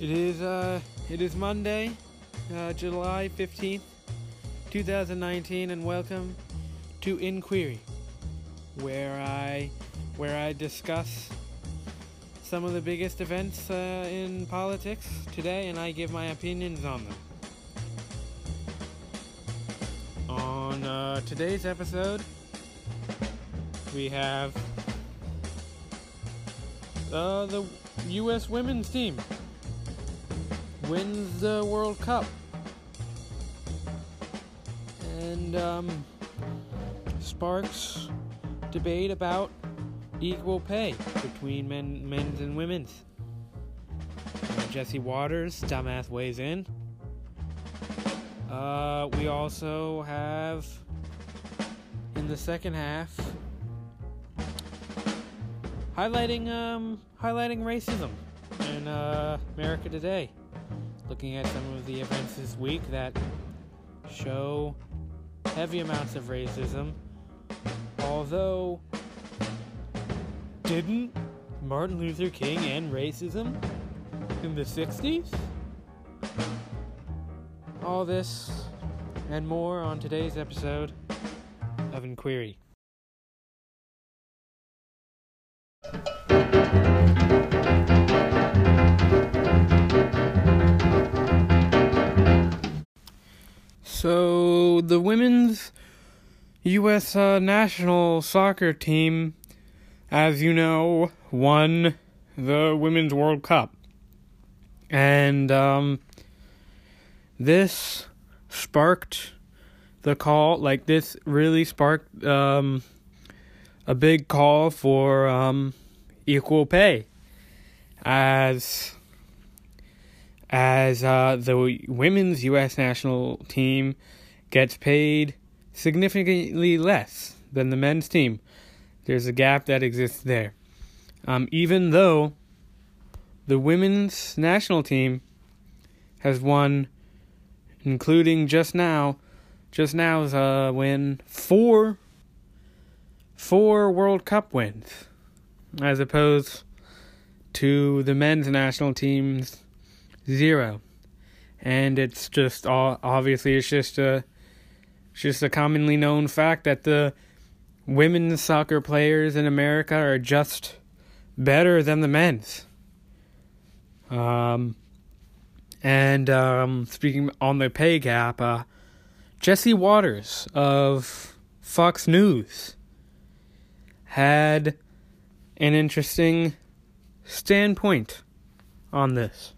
It is uh it is Monday, uh, July 15th, 2019 and welcome to Inquiry where I where I discuss some of the biggest events uh, in politics today and I give my opinions on them. On uh, today's episode, we have uh, the U.S. women's team wins the World Cup. And um, sparks debate about equal pay between men, men's and women's. Uh, Jesse Watters, dumbass, weighs in. Uh, we also have in the second half highlighting um highlighting racism in uh, America today. Looking at some of the events this week that show heavy amounts of racism. Although didn't Martin Luther King end racism in the 60s? All this and more on today's episode of Inquiry. So, the women's U.S. Uh, national soccer team, as you know, won the Women's World Cup. And, um, this sparked the call, like, this really sparked, um, a big call for, um, equal pay. As as uh, the women's U.S. national team gets paid significantly less than the men's team. There's a gap that exists there. Um, even though the women's national team has won, including just now, just now's uh, win four, four World Cup wins, as opposed to the men's national team's zero. And it's just all obviously it's just a it's just a commonly known fact that the women's soccer players in America are just better than the men's. Um and um speaking on the pay gap, uh Jesse Watters of Fox News had an interesting standpoint on this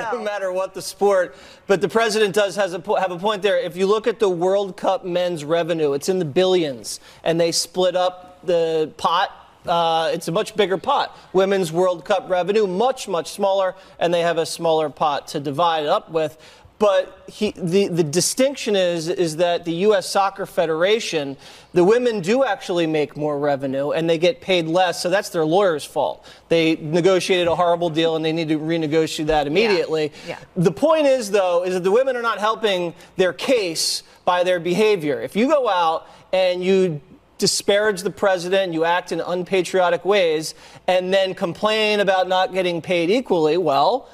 no matter what the sport. But the president does has a, have a point there. If you look at the World Cup men's revenue, it's in the billions, and they split up the pot. Uh, it's a much bigger pot. Women's World Cup revenue, much, much smaller, and they have a smaller pot to divide up with. But he, the, the distinction is, is that the U.S. Soccer Federation, the women do actually make more revenue and they get paid less, so that's their lawyer's fault. They negotiated a horrible deal and they need to renegotiate that immediately. Yeah. Yeah. The point is, though, is that the women are not helping their case by their behavior. If you go out and you disparage the president, you act in unpatriotic ways, and then complain about not getting paid equally, well,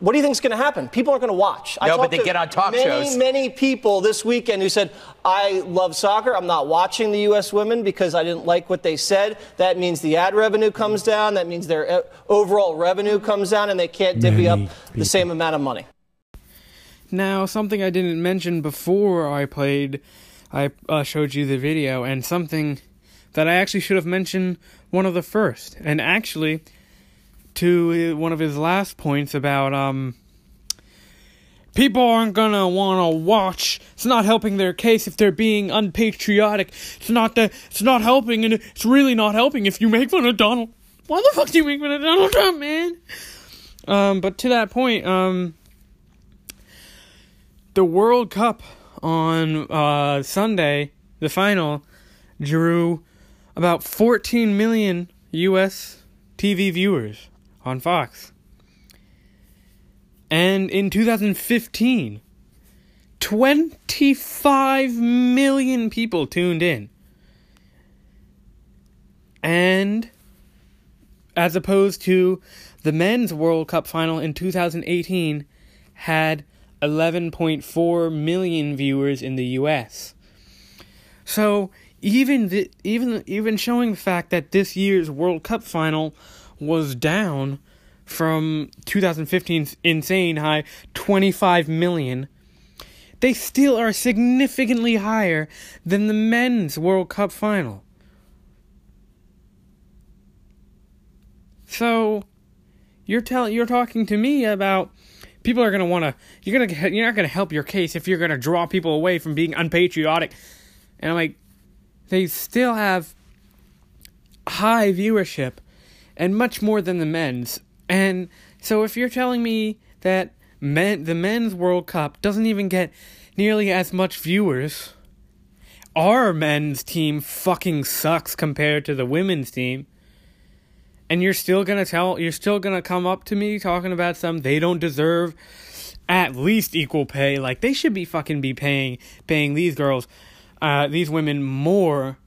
what do you think is going to happen? People aren't going to watch. No, but they get on talk many, shows. Many, many people this weekend who said, I love soccer. I'm not watching the U.S. women because I didn't like what they said. That means the ad revenue comes down. That means their uh, overall revenue comes down and they can't divvy many up people. the same amount of money. Now, something I didn't mention before I played, I uh, showed you the video, and something that I actually should have mentioned one of the first. And actually, to one of his last points about um people aren't gonna wanna watch. It's not helping their case if they're being unpatriotic. It's not that it's not helping and it's really not helping if you make fun of Donald. Why the fuck do you make fun of Donald Trump, man? Um, but to that point, um the World Cup on uh Sunday, the final, drew about 14 million US TV viewers on Fox. And in 2015, 25 million people tuned in. And as opposed to the men's World Cup final in 2018 had 11.4 million viewers in the US. So, even the, even even showing the fact that this year's World Cup final was down from 2015's insane high 25 million they still are significantly higher than the men's World Cup final. So, you're telling you're talking to me about people are going to want to you're going to you're not going to help your case if you're going to draw people away from being unpatriotic. And I'm like they still have high viewership and much more than the men's. And so if you're telling me that men the men's World Cup doesn't even get nearly as much viewers, our men's team fucking sucks compared to the women's team. And you're still gonna tell you're still gonna come up to me talking about some they don't deserve at least equal pay. Like they should be fucking be paying paying these girls, uh, these women more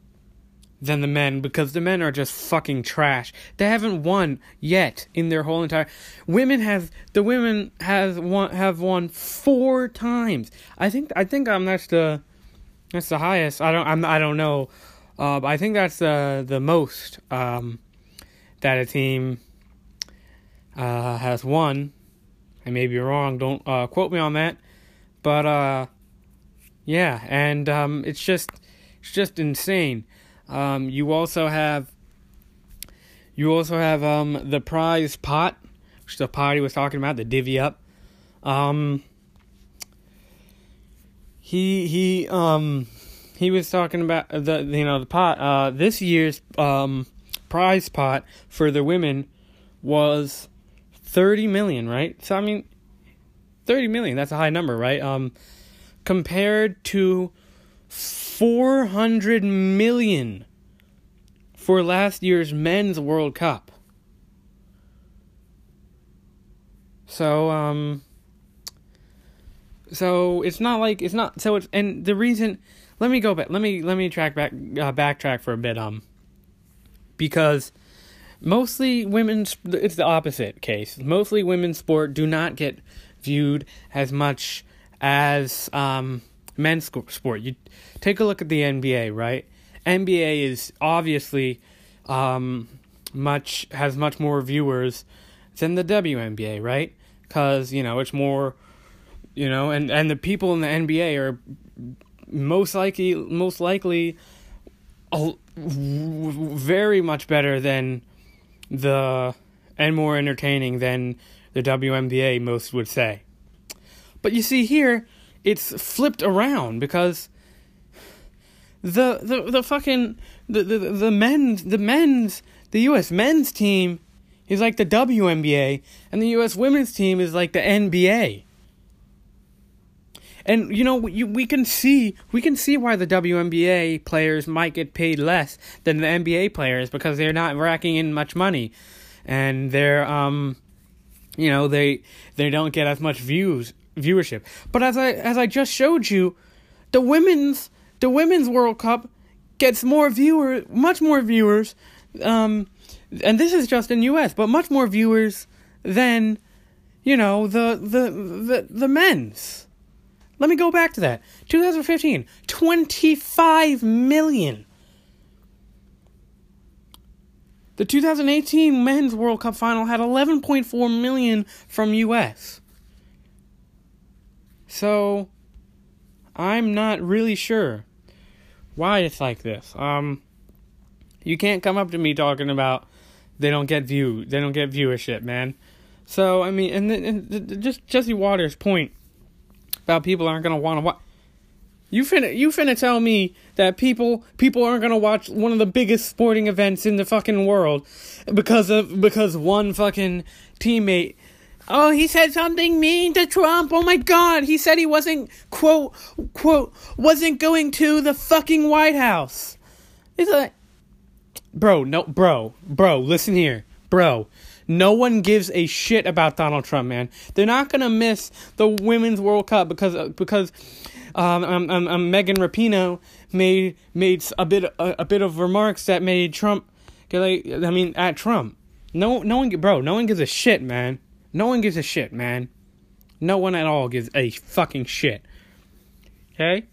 than the men because the men are just fucking trash. They haven't won yet in their whole entire. Women have the women has won have won four times. I think I think um that's the that's the highest. I don't I'm I don't know. Uh, I think that's the the most um that a team uh has won. I may be wrong. Don't uh quote me on that. But uh yeah, and um it's just it's just insane. Um, you also have you also have um, the prize pot, which the pot he was talking about, the divvy up. Um, he he um he was talking about the you know the pot. Uh, this year's um prize pot for the women was thirty million, right? So I mean, thirty million. That's a high number, right? Um, compared to 400 million for last year's men's World Cup. So um so it's not like it's not so it's and the reason let me go back let me let me track back uh, backtrack for a bit um because mostly women's it's the opposite case mostly women's sport do not get viewed as much as um men's sport you take a look at the NBA, right? NBA is obviously um, much has much more viewers than the WNBA, right? Because you know it's more, you know, and and the people in the NBA are most likely most likely very much better than the and more entertaining than the WNBA most would say. But you see here, it's flipped around because the the the fucking the the the men's the men's the U.S. men's team is like the WNBA, and the U.S. women's team is like the NBA. And you know we, we can see we can see why the WNBA players might get paid less than the NBA players because they're not racking in much money, and they're um, you know they they don't get as much views viewership. But as I as I just showed you, the women's the Women's World Cup gets more viewers, much more viewers, um, and this is just in U.S., but much more viewers than, you know, the the the the men's. Let me go back to that. 2015, 25 million. The 2018 Men's World Cup final had 11.4 million from US. So, I'm not really sure why it's like this. Um, you can't come up to me talking about they don't get view, they don't get viewership, man. So I mean, and, and just Jesse Watters' point about people aren't gonna want to watch. You finna you finna tell me that people people aren't gonna watch one of the biggest sporting events in the fucking world because of because one fucking teammate Oh, he said something mean to Trump. Oh my god, he said he wasn't quote quote wasn't going to the fucking White House. It's like Bro, no bro, bro, listen here. Bro, no one gives a shit about Donald Trump, man. They're not gonna miss the Women's World Cup because uh, because um, um, um, um, Megan Rapinoe made made a bit a, a bit of remarks that made Trump. Like, I mean, at Trump. No, no one, bro. No one gives a shit, man. No one gives a shit, man. No one at all gives a fucking shit. Okay.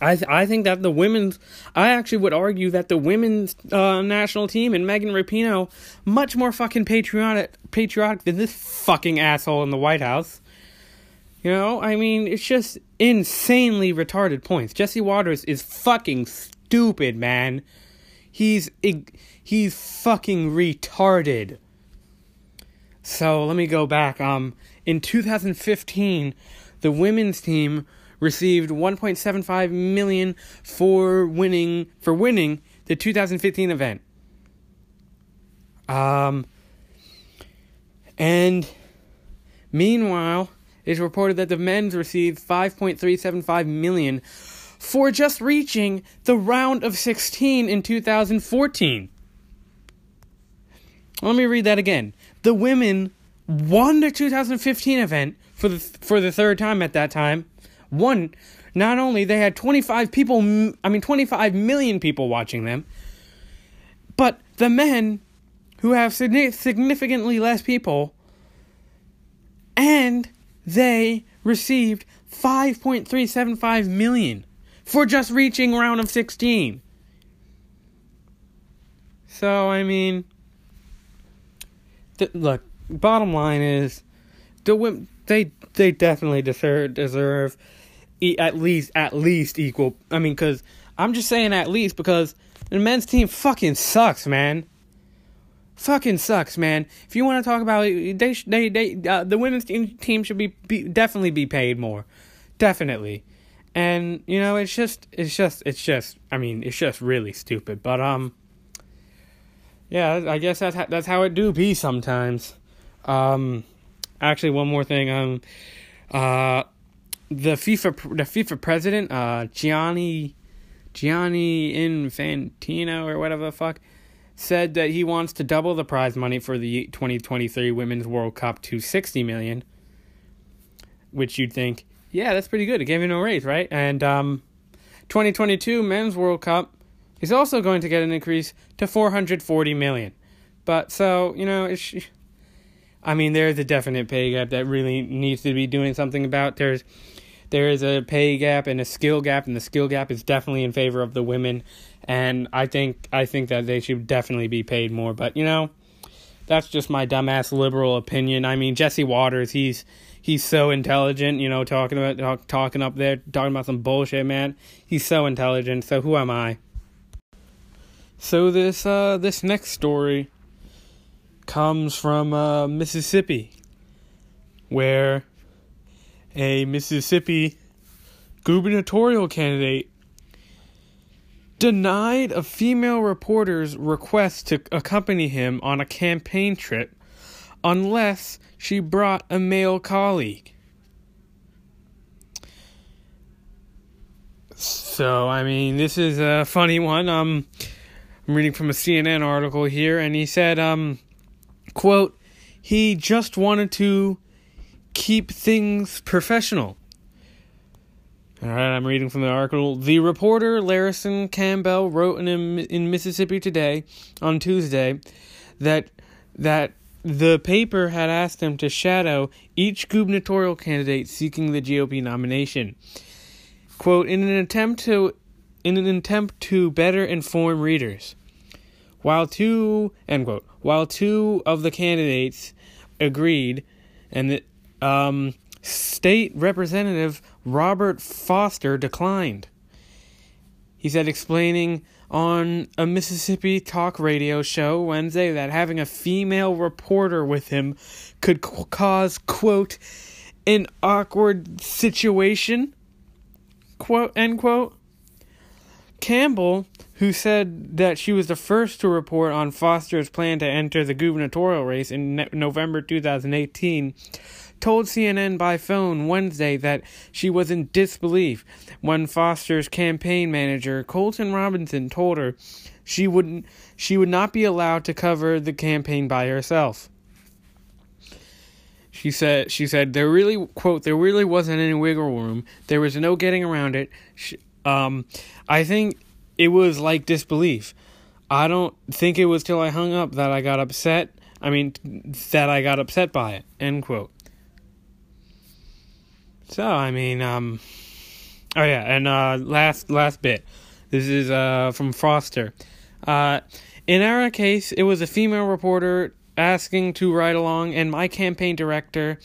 I th- I think that the women's I actually would argue that the women's uh, national team and Megan Rapinoe much more fucking patriotic patriotic than this fucking asshole in the White House. You know, I mean, it's just insanely retarded points. Jesse Watters is fucking stupid, man. He's he's fucking retarded. So let me go back. Um, in 2015, the women's team received 1.75 million for winning for winning the 2015 event. Um, and meanwhile, it's reported that the men's received 5.375 million for just reaching the round of 16 in 2014. Let me read that again. The women won the 2015 event for the for the third time at that time one, not only they had 25 people, I mean 25 million people watching them, but the men who have significantly less people and they received 5.375 million for just reaching round of 16. So, I mean, th- look, bottom line is the women they they definitely deserve deserve at least at least equal. I mean, because I'm just saying at least because the men's team fucking sucks, man. Fucking sucks, man. If you want to talk about it, they they they uh, the women's team, team should be, be definitely be paid more, definitely. And you know, it's just it's just it's just I mean it's just really stupid. But um, yeah, I guess that's how, that's how it do be sometimes. Um, actually, one more thing. Um, uh the FIFA the FIFA president, uh, Gianni Gianni Infantino or whatever the fuck, said that he wants to double the prize money for the 2023 Women's World Cup to 60 million. Which you'd think, yeah, that's pretty good. It gave him a raise, right? And um, 2022 Men's World Cup is also going to get an increase to 440 million. But so you know, it's. I mean, there's a definite pay gap that really needs to be doing something about. There's there is a pay gap and a skill gap, and the skill gap is definitely in favor of the women. And I think I think that they should definitely be paid more. But you know, that's just my dumbass liberal opinion. I mean, Jesse Watters, he's he's so intelligent. You know, talking about talk, talking up there, talking about some bullshit, man. He's so intelligent. So who am I? So this uh this next story comes from uh, Mississippi, where a Mississippi gubernatorial candidate denied a female reporter's request to accompany him on a campaign trip unless she brought a male colleague. So, I mean, this is a funny one. Um, I'm reading from a CNN article here, and he said, um, quote, he just wanted to keep things professional. All right, I'm reading from the article. The reporter Larison Campbell wrote in in Mississippi Today on Tuesday that that the paper had asked him to shadow each gubernatorial candidate seeking the GOP nomination. Quote, in an attempt to in an attempt to better inform readers. While two end quote, while two of the candidates agreed and the, um, State Representative Robert Foster declined. He said, explaining on a Mississippi talk radio show Wednesday that having a female reporter with him could c- cause, quote, an awkward situation, quote, end quote. Campbell, who said that she was the first to report on Foster's plan to enter the gubernatorial race in November 2018, told CNN by phone Wednesday that she was in disbelief when Foster's campaign manager Colton Robinson told her she wouldn't she would not be allowed to cover the campaign by herself. She said she said there really quote there really wasn't any wiggle room. There was no getting around it. She, um, I think it was like disbelief. I don't think it was till I hung up that I got upset. I mean, that I got upset by it. End quote. So I mean, um, oh yeah, and uh, last last bit. This is uh from Foster. Uh, in our case, it was a female reporter asking to ride along, and my campaign director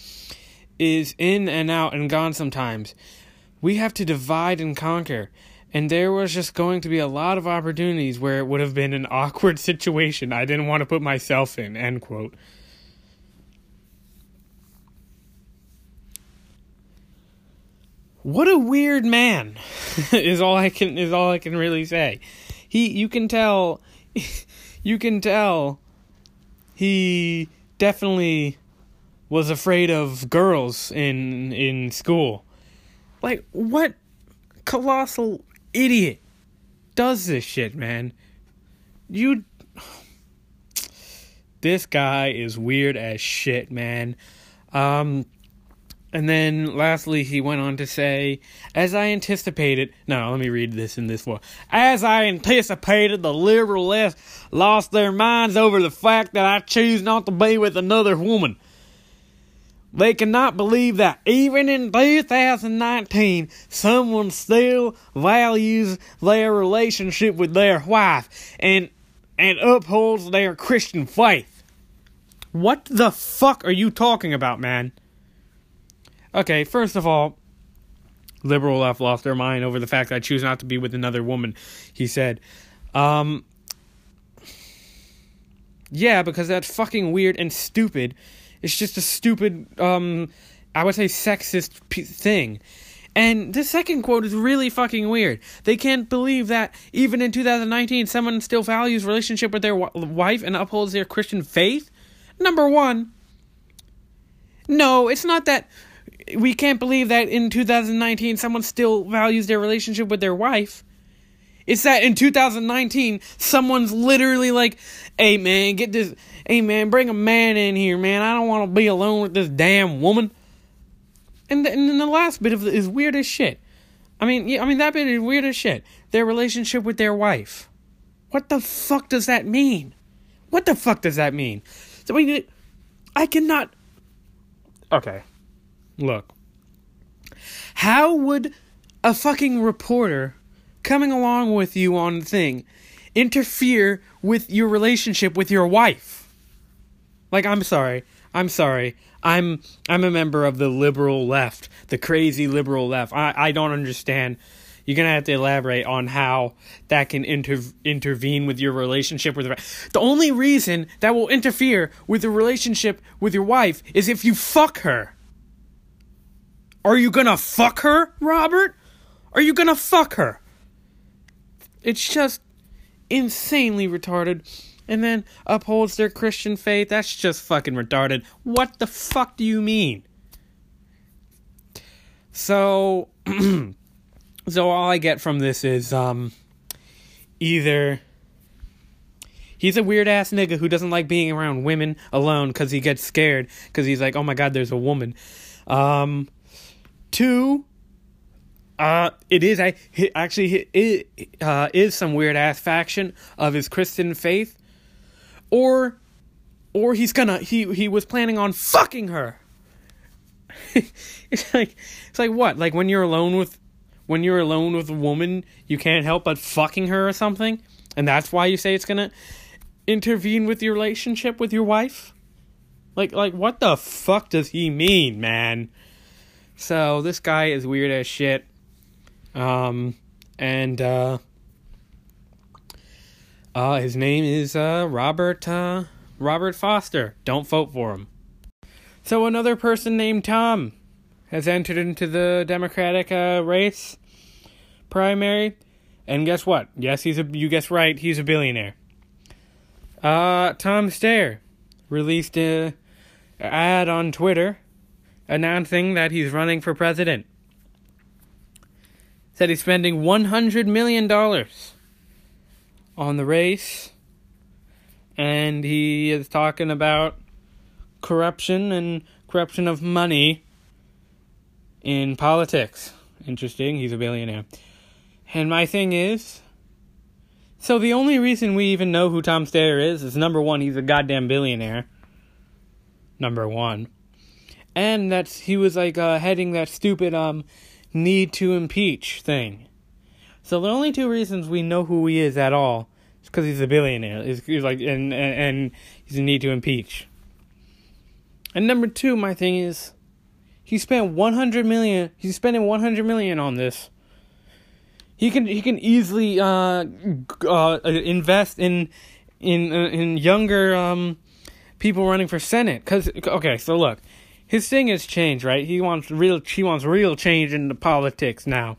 is in and out and gone sometimes. We have to divide and conquer. And there was just going to be a lot of opportunities where it would have been an awkward situation I didn't want to put myself in. End quote. What a weird man is all I can is all I can really say. He you can tell you can tell he definitely was afraid of girls in in school. Like what colossal idiot does this shit, man? You This guy is weird as shit, man. Um and then lastly, he went on to say, as I anticipated, no, let me read this in this form. As I anticipated, the liberal left lost their minds over the fact that I choose not to be with another woman. They cannot believe that even in 2019, someone still values their relationship with their wife and, and upholds their Christian faith. What the fuck are you talking about, man? Okay, first of all, liberal left lost their mind over the fact that I choose not to be with another woman. He said, um, yeah, because that's fucking weird and stupid. It's just a stupid, um, I would say sexist p- thing. And the second quote is really fucking weird. They can't believe that even in 2019, someone still values relationship with their w- wife and upholds their Christian faith. Number one, no, it's not that we can't believe that in 2019 someone still values their relationship with their wife. It's that in 2019 someone's literally like, "Hey man, get this. Hey man, bring a man in here, man. I don't want to be alone with this damn woman." And, the, and then the last bit of it is weird as shit. I mean, yeah, I mean that bit is weird as shit. Their relationship with their wife. What the fuck does that mean? What the fuck does that mean? So, I mean, I cannot. Okay. Look. How would a fucking reporter coming along with you on the thing interfere with your relationship with your wife? Like I'm sorry. I'm sorry. I'm I'm a member of the liberal left, the crazy liberal left. I I don't understand. You're gonna have to elaborate on how that can inter- intervene with your relationship with. The the only reason that will interfere with the relationship with your wife is if you fuck her. Are you gonna fuck her, Robert? Are you gonna fuck her? It's just insanely retarded. And then upholds their Christian faith. That's just fucking retarded. What the fuck do you mean? So, so all I get from this is um, either he's a weird ass nigga who doesn't like being around women alone because he gets scared because he's like, oh my god, there's a woman. Um, two, uh, it is I actually it uh, is some weird ass faction of his Christian faith, or or he's gonna he he was planning on fucking her. it's like it's like what? Like when you're alone with when you're alone with a woman you can't help but fucking her or something? And that's why you say it's gonna intervene with your relationship with your wife? Like like what the fuck does he mean man? So this guy is weird as shit um and uh uh his name is uh robert uh robert foster don't vote for him so another person named Tom has entered into the Democratic uh, race primary, and guess what? Yes, he's a. You guess right. He's a billionaire. Uh, Tom Steyer released a ad on Twitter announcing that he's running for president. Said he's spending one hundred million dollars on the race, and he is talking about corruption and corruption of money in politics. Interesting. He's a billionaire. And my thing is So the only reason we even know who Tom Steyer is is number one, he's a goddamn billionaire. Number one. And that's he was like uh, heading that stupid um need to impeach thing. So the only two reasons we know who he is at all is because he's a billionaire. He's like and, and and he's a need to impeach. And number two, my thing is, he spent 100 million. He's spending 100 million on this. He can he can easily uh, uh, invest in in uh, in younger um, people running for senate. Cause okay, so look, his thing has changed, right? He wants real. He wants real change in the politics now.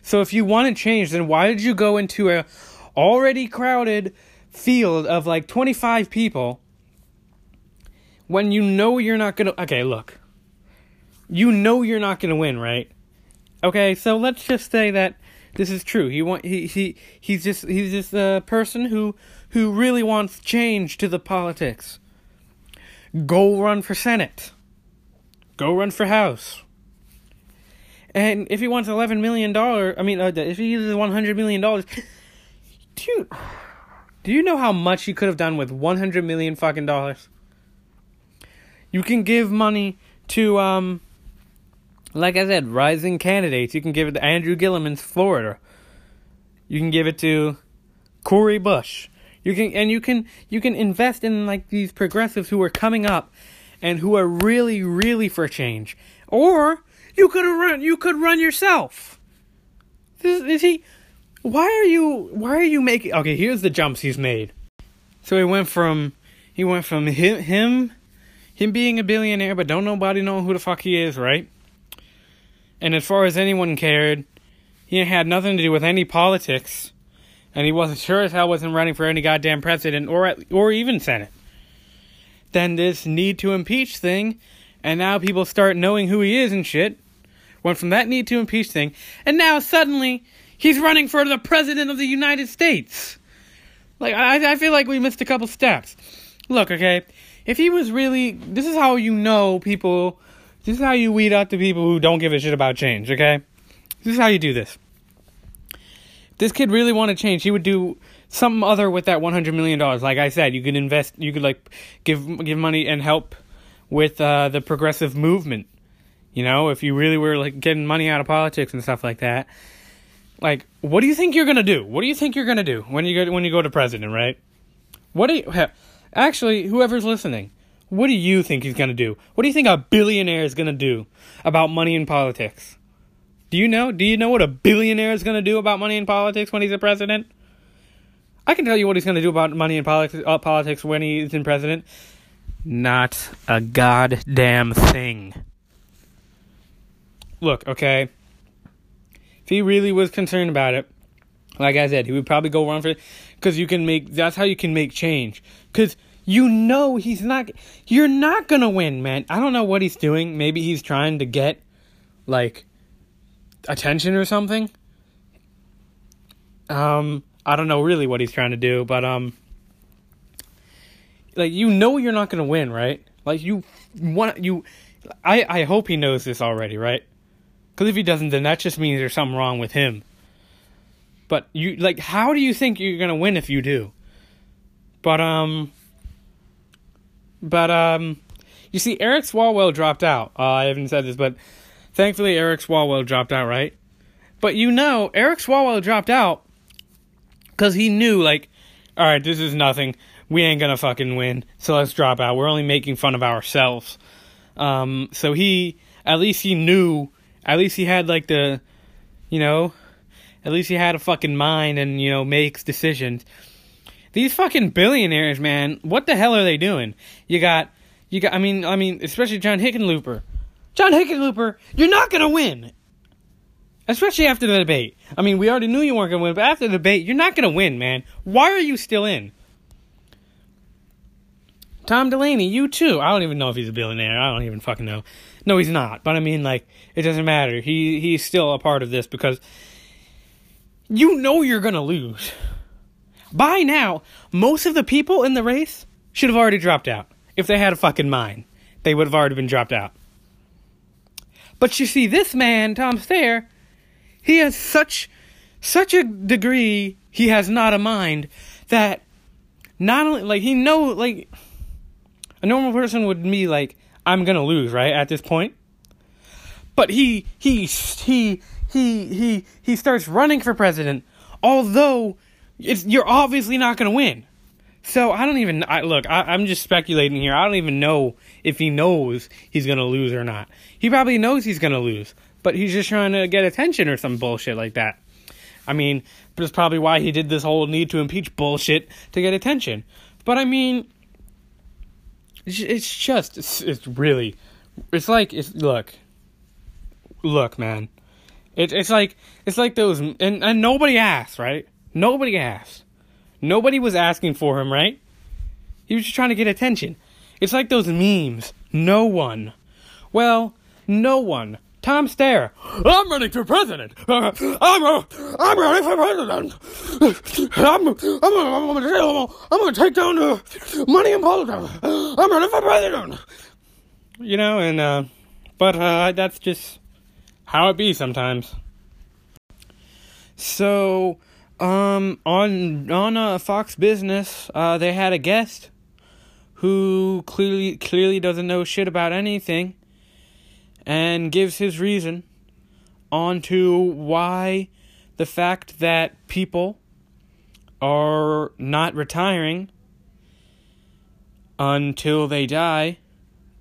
So if you want to change, then why did you go into a already crowded field of like 25 people when you know you're not going to Okay, look. You know you're not going to win, right? Okay, so let's just say that this is true. He want he he he's just he's just a person who who really wants change to the politics. Go run for Senate. Go run for House. And if he wants eleven million dollar, I mean, uh, if he uses one hundred million dollars, dude, do you know how much he could have done with one hundred million fucking dollars? You can give money to um like I said, rising candidates. You can give it to Andrew Gillum's Florida. You can give it to Cori Bush. You can and you can you can invest in like these progressives who are coming up and who are really really for change. Or you could run you could run yourself. Is, he why are you why are you making Okay, here's the jumps he's made. So he went from he went from him him him being a billionaire but don't nobody know who the fuck he is, right? And as far as anyone cared, he had nothing to do with any politics, and he wasn't sure as hell wasn't running for any goddamn president or or even senate. Then this need to impeach thing, and now people start knowing who he is and shit. Went from that need to impeach thing, and now suddenly he's running for the president of the United States. Like I, I feel like we missed a couple steps. Look, okay, if he was really, this is how you know people this is how you weed out the people who don't give a shit about change, okay? This is how you do this. This kid really wanted change, he would do something other with that $100 million. Like I said, you could invest, you could like give give money and help with uh, the progressive movement. You know, if you really were like getting money out of politics and stuff like that. Like, what do you think you're gonna do? What do you think you're gonna do when you go when you go to president, right? What do you actually? Whoever's listening, what do you think he's going to do? What do you think a billionaire is going to do about money in politics? Do you know? Do you know what a billionaire is going to do about money in politics when he's a president? I can tell you what he's going to do about money and politics, uh, politics when he's in president. Not a goddamn thing. Look, okay. If he really was concerned about it, like I said, he would probably go run for it because you can make. That's how you can make change. Because you know he's not. You're not gonna win, man. I don't know what he's doing. Maybe he's trying to get, like, attention or something. Um, I don't know really what he's trying to do, but um, like you know you're not gonna win, right? Like you want you. I I hope he knows this already, right? Because if he doesn't, then that just means there's something wrong with him. But you like, how do you think you're gonna win if you do? But um, but um, you see, Eric Swalwell dropped out. Uh, I haven't said this, but thankfully Eric Swalwell dropped out, right? But you know, Eric Swalwell dropped out because he knew, like, all right, this is nothing. We ain't gonna fucking win, so let's drop out. We're only making fun of ourselves. Um, so he, at least he knew, at least he had like the, you know, at least he had a fucking mind and you know makes decisions. These fucking billionaires, man, what the hell are they doing? You got, you got. I mean, I mean, especially John Hickenlooper. John Hickenlooper, you're not gonna win. Especially after the debate. I mean, we already knew you weren't gonna win, but after the debate, you're not gonna win, man. Why are you still in? Tom Delaney, you too. I don't even know if he's a billionaire. I don't even fucking know. No, he's not. But I mean, like, it doesn't matter. He he's still a part of this because you know you're gonna lose. By now, most of the people in the race should have already dropped out. If they had a fucking mind, they would have already been dropped out. But you see, this man, Tom Steyer, he has such such a degree he has not a mind that not only like he know like a normal person would be like I'm gonna lose right at this point, but he he he he he he starts running for president, although you're obviously not gonna win. So I don't even I, look. I, I'm just speculating here. I don't even know if he knows he's gonna lose or not. He probably knows he's gonna lose, but he's just trying to get attention or some bullshit like that. I mean, that's probably why he did this whole need to impeach bullshit to get attention. But I mean, it's just it's, it's really it's like it's look. Look man. It, it's like it's like those and, and nobody asked right? Nobody asked. Nobody was asking for him right? He was just trying to get attention. It's like those memes. No one. Well no one Tom Steyer. I'm running for president. Uh, I'm, uh, I'm running for president. I'm, I'm, I'm, I'm, going to take down the money in politics. I'm running for president. You know, and, uh, but, uh, that's just how it be sometimes. So, um, on, on, uh, Fox Business, uh, they had a guest who clearly, clearly doesn't know shit about anything and gives his reason onto why the fact that people are not retiring until they die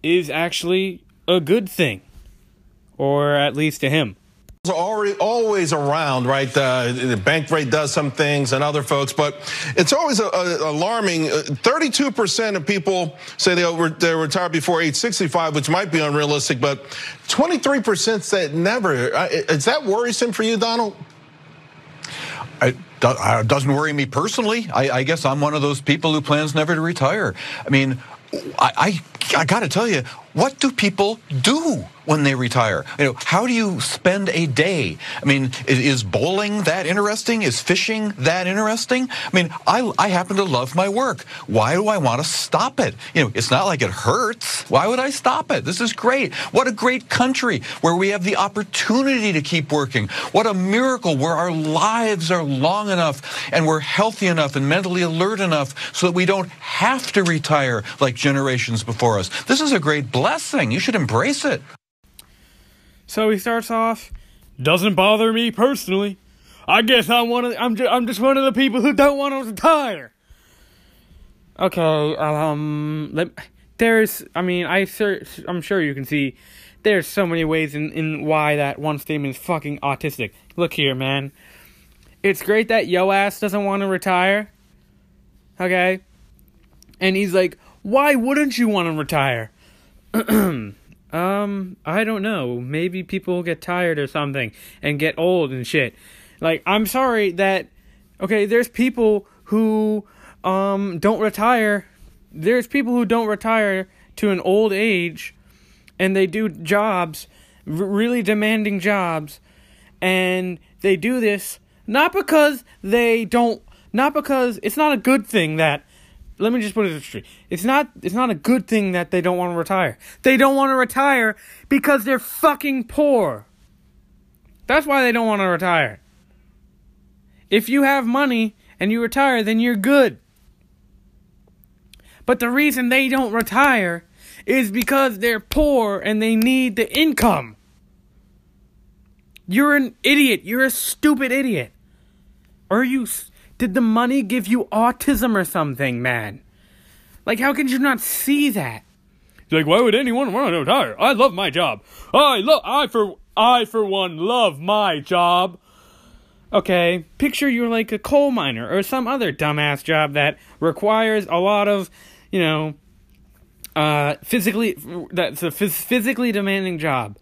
is actually a good thing, or at least to him are already always around, right? The Bankrate does some things and other folks, but it's always a, a alarming. 32% uh, of people say they they retire before age 65, which might be unrealistic, but 23% said never. Is that worrisome for you, Donald? It doesn't worry me personally. I, I guess I'm one of those people who plans never to retire. I mean, I, I, I got to tell you, what do people do when they retire? You know, how do you spend a day? I mean, is, bowling that interesting? Is fishing that interesting? I mean, I, I happen to love my work. Why do I want to stop it? You know, it's not like it hurts. Why would I stop it? This is great. What a great country where we have the opportunity to keep working. What a miracle where our lives are long enough and we're healthy enough and mentally alert enough so that we don't have to retire like generations before us. This is a great blessing. You should embrace it. So he starts off, doesn't bother me personally. I guess I'm one of I'm just, I'm just one of the people who don't want to retire. Okay, um, let, there's I mean I I'm sure you can see there's so many ways in in why that one statement is fucking autistic. Look here, man. It's great that yo ass doesn't want to retire. Okay? And he's like, "Why wouldn't you want to retire?" um, I don't know. Maybe people get tired or something and get old and shit. Like, I'm sorry that okay, there's people who um don't retire. There's people who don't retire to an old age and they do jobs, really demanding jobs, and they do this not because they don't not because it's not a good thing that let me just put it straight. It's not it's not a good thing that they don't want to retire. They don't want to retire because they're fucking poor. That's why they don't want to retire. If you have money and you retire, then you're good. But the reason they don't retire is because they're poor and they need the income. You're an idiot. You're a stupid idiot. Are you did the money give you autism or something, man? Like, how could you not see that? Like, why would anyone want to retire? I love my job. I love, I for, I for one love my job. Okay, picture you're like a coal miner or some other dumbass job that requires a lot of, you know, uh, physically, that's a physically demanding job.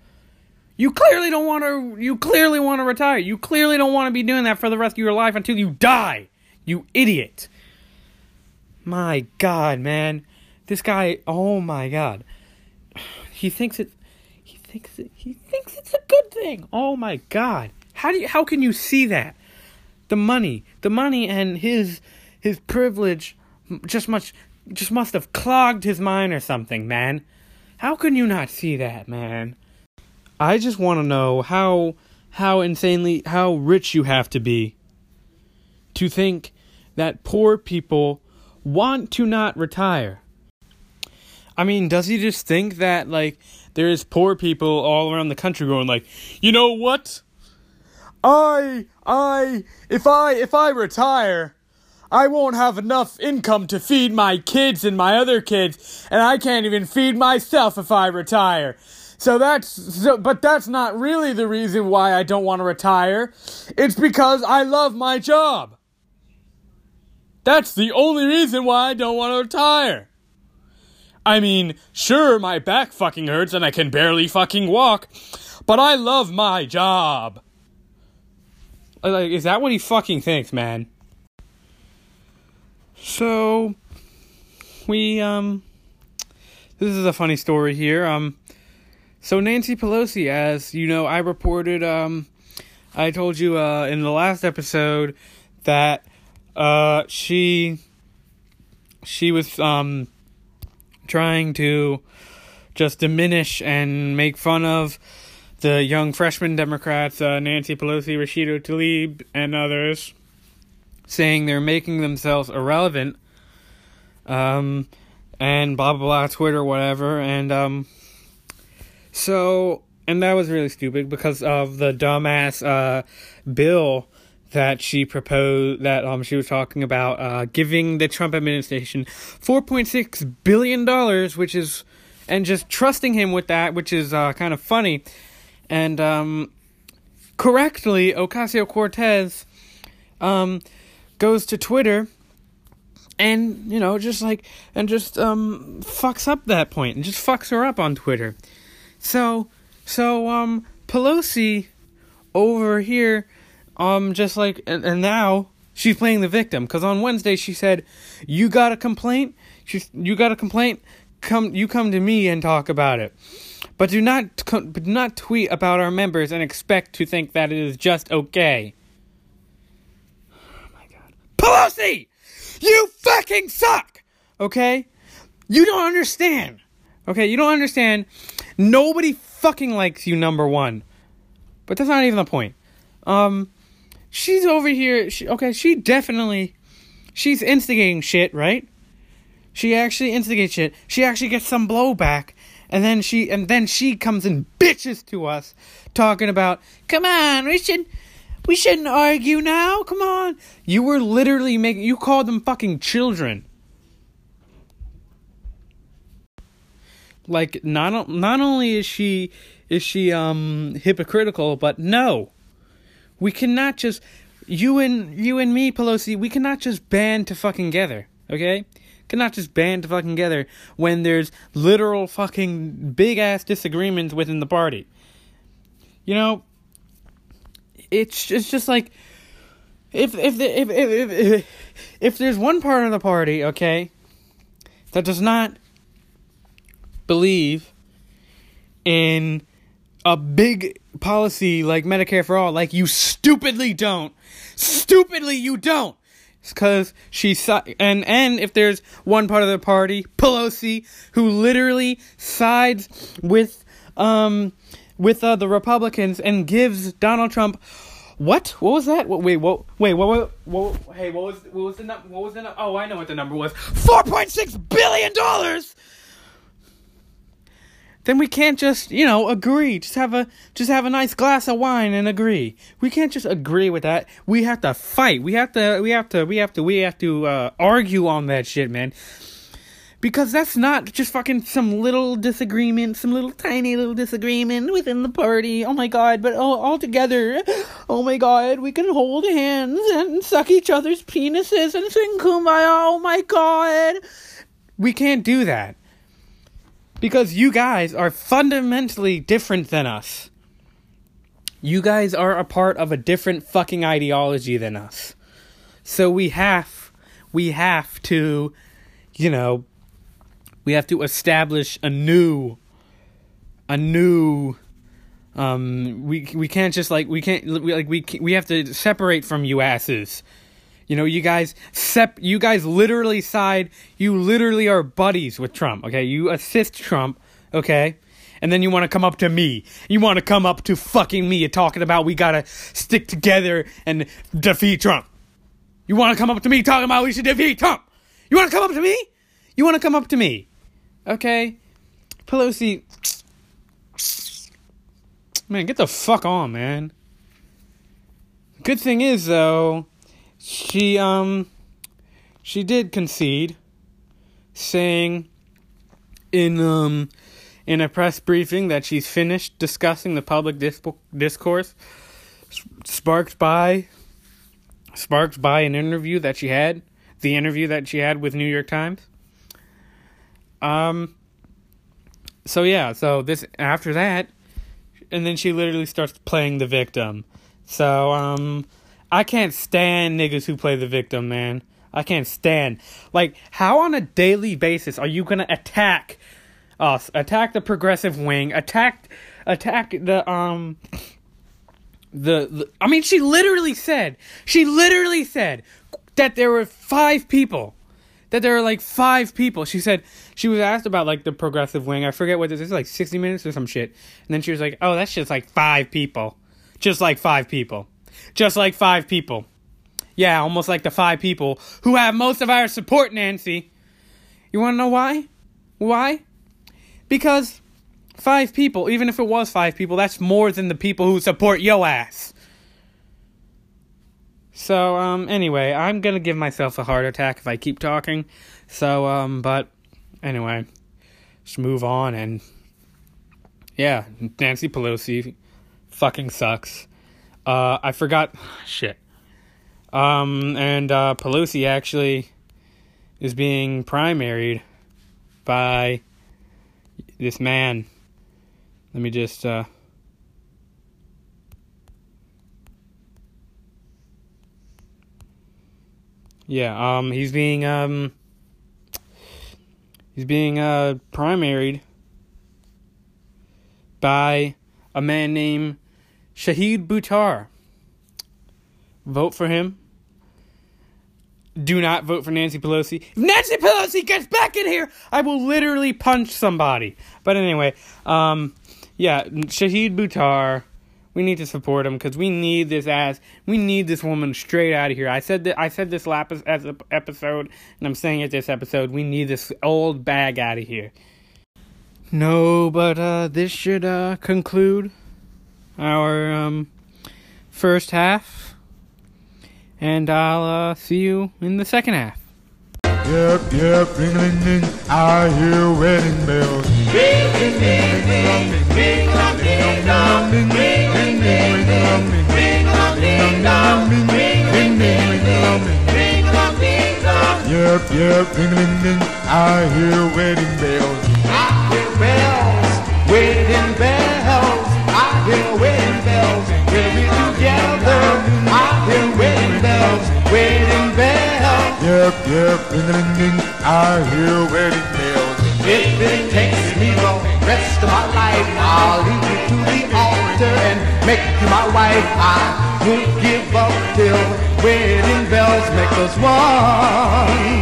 You clearly don't want to, you clearly want to retire. You clearly don't want to be doing that for the rest of your life until you die. You idiot. My god, man. This guy, oh my god. He thinks it he thinks it he thinks it's a good thing. Oh my god. How do you how can you see that? The money, the money and his his privilege just much just must have clogged his mind or something, man. How can you not see that, man? I just want to know how how insanely how rich you have to be to think that poor people want to not retire. I mean, does he just think that like there's poor people all around the country going like, "You know what? I I if I if I retire, I won't have enough income to feed my kids and my other kids, and I can't even feed myself if I retire." So that's so, but that's not really the reason why I don't want to retire. It's because I love my job. That's the only reason why I don't want to retire. I mean, sure, my back fucking hurts and I can barely fucking walk, but I love my job. Like, is that what he fucking thinks, man? So, we, um, this is a funny story here. Um, so Nancy Pelosi, as you know, I reported, um, I told you, uh, in the last episode that, uh, she, she was, um, trying to just diminish and make fun of the young freshman Democrats, uh, Nancy Pelosi, Rashida Tlaib, and others, saying they're making themselves irrelevant, um, and blah blah blah, Twitter, whatever, and um, so, and that was really stupid because of the dumbass uh, bill that she proposed that um she was talking about uh, giving the Trump administration 4.6 billion dollars which is and just trusting him with that which is uh, kind of funny. And um correctly Ocasio-Cortez um goes to Twitter and you know just like and just um fucks up that point and just fucks her up on Twitter. So so um Pelosi over here um, just like, and, and now she's playing the victim because on Wednesday she said, "You got a complaint? She's, you got a complaint? Come, you come to me and talk about it." But do not, but not tweet about our members and expect to think that it is just okay. Oh my god, Pelosi, you fucking suck. Okay, you don't understand. Okay, you don't understand. Nobody fucking likes you, number one. But that's not even the point. Um, she's over here. She, okay, she definitely, she's instigating shit, right? She actually instigates shit. She actually gets some blowback, and then she and then she comes and bitches to us, talking about, come on, we should. We shouldn't argue now. Come on. You were literally making you called them fucking children. Like not not only is she is she um hypocritical, but no. We cannot just you and you and me, Pelosi. We cannot just band to fucking together. Okay, cannot just band to fucking together when there's literal fucking big ass disagreements within the party. You know, it's it's just like if if the, if, if if if there's one part of the party, okay, that does not believe in a big policy like Medicare for all, like you stupidly don't. Stupidly you don't. It's Because she and and if there's one part of the party, Pelosi, who literally sides with um with uh, the Republicans and gives Donald Trump what? What was that? What, wait, what? Wait, what, what? What? Hey, what was? What was the number? What was the? Oh, I know what the number was. Four point six billion dollars then we can't just you know agree. Just have a just have a nice glass of wine and agree. We can't just agree with that. We have to fight. We have to we have to we have to we have to uh, argue on that shit man. Because that's not just fucking some little disagreement some little tiny little disagreement within the party. Oh my god but all, all together oh my god we can hold hands and suck each other's penises and sing kumbaya. Oh my god. We can't do that because you guys are fundamentally different than us. You guys are a part of a different fucking ideology than us. So we have we have to you know we have to establish a new a new um we we can't just like we can't we, like we we have to separate from you asses you know, you guys sep you guys literally side you literally are buddies with Trump, okay? You assist Trump, okay? And then you want to come up to me. You want to come up to fucking me and talking about we got to stick together and defeat Trump. You want to come up to me talking about we should defeat Trump? You want to come up to me? You want to come up to me? Okay? Pelosi. Man, get the fuck on, man. Good thing is though, she um she did concede saying in um in a press briefing that she's finished discussing the public dis- discourse sparked by sparked by an interview that she had, the interview that she had with New York Times. Um so yeah, so this after that and then she literally starts playing the victim. So um I can't stand niggas who play the victim, man. I can't stand. Like, how on a daily basis are you gonna attack us? Attack the progressive wing. Attack, attack the um, the, the. I mean, she literally said. She literally said that there were five people. That there were like five people. She said she was asked about like the progressive wing. I forget what this is, like sixty minutes or some shit. And then she was like, "Oh, that's just like five people, just like five people." Just like five people. Yeah, almost like the five people who have most of our support, Nancy. You want to know why? Why? Because five people, even if it was five people, that's more than the people who support yo ass. So, um, anyway, I'm gonna give myself a heart attack if I keep talking. So, um, but anyway, just move on and yeah, Nancy Pelosi fucking sucks. Uh, I forgot. Shit. Um, and uh, Pelosi actually is being primaried by this man. Let me just. Uh, yeah. Um, he's being um. He's being uh primaried by a man named Shahid Buttar. Vote for him. Do not vote for Nancy Pelosi. If Nancy Pelosi gets back in here, I will literally punch somebody. But anyway, um, yeah, Shahid Buttar. We need to support him because we need this ass. We need this woman straight out of here. I said that. I said this last episode, and I'm saying it this episode. We need this old bag out of here. No, but uh, this should uh, conclude our um, first half, and I'll uh, see you in the second half. Yep, yep, ring ring ring, I hear wedding bells. Ring ring ring ring, ring ring ring dong, ring ring ring ring dong, ring ring dong, ring ring ring dong, ring ring dong. Yep, yep, ring ring ring, I hear wedding bells. I hear bells, wedding bells. I hear wedding bells when we're together. I hear wedding bells, wedding bells. Yep, yep, ring a ding, I hear wedding bells. If it takes me the rest of my life, I'll lead you to the altar and make you my wife. I won't give up till wedding bells make us one.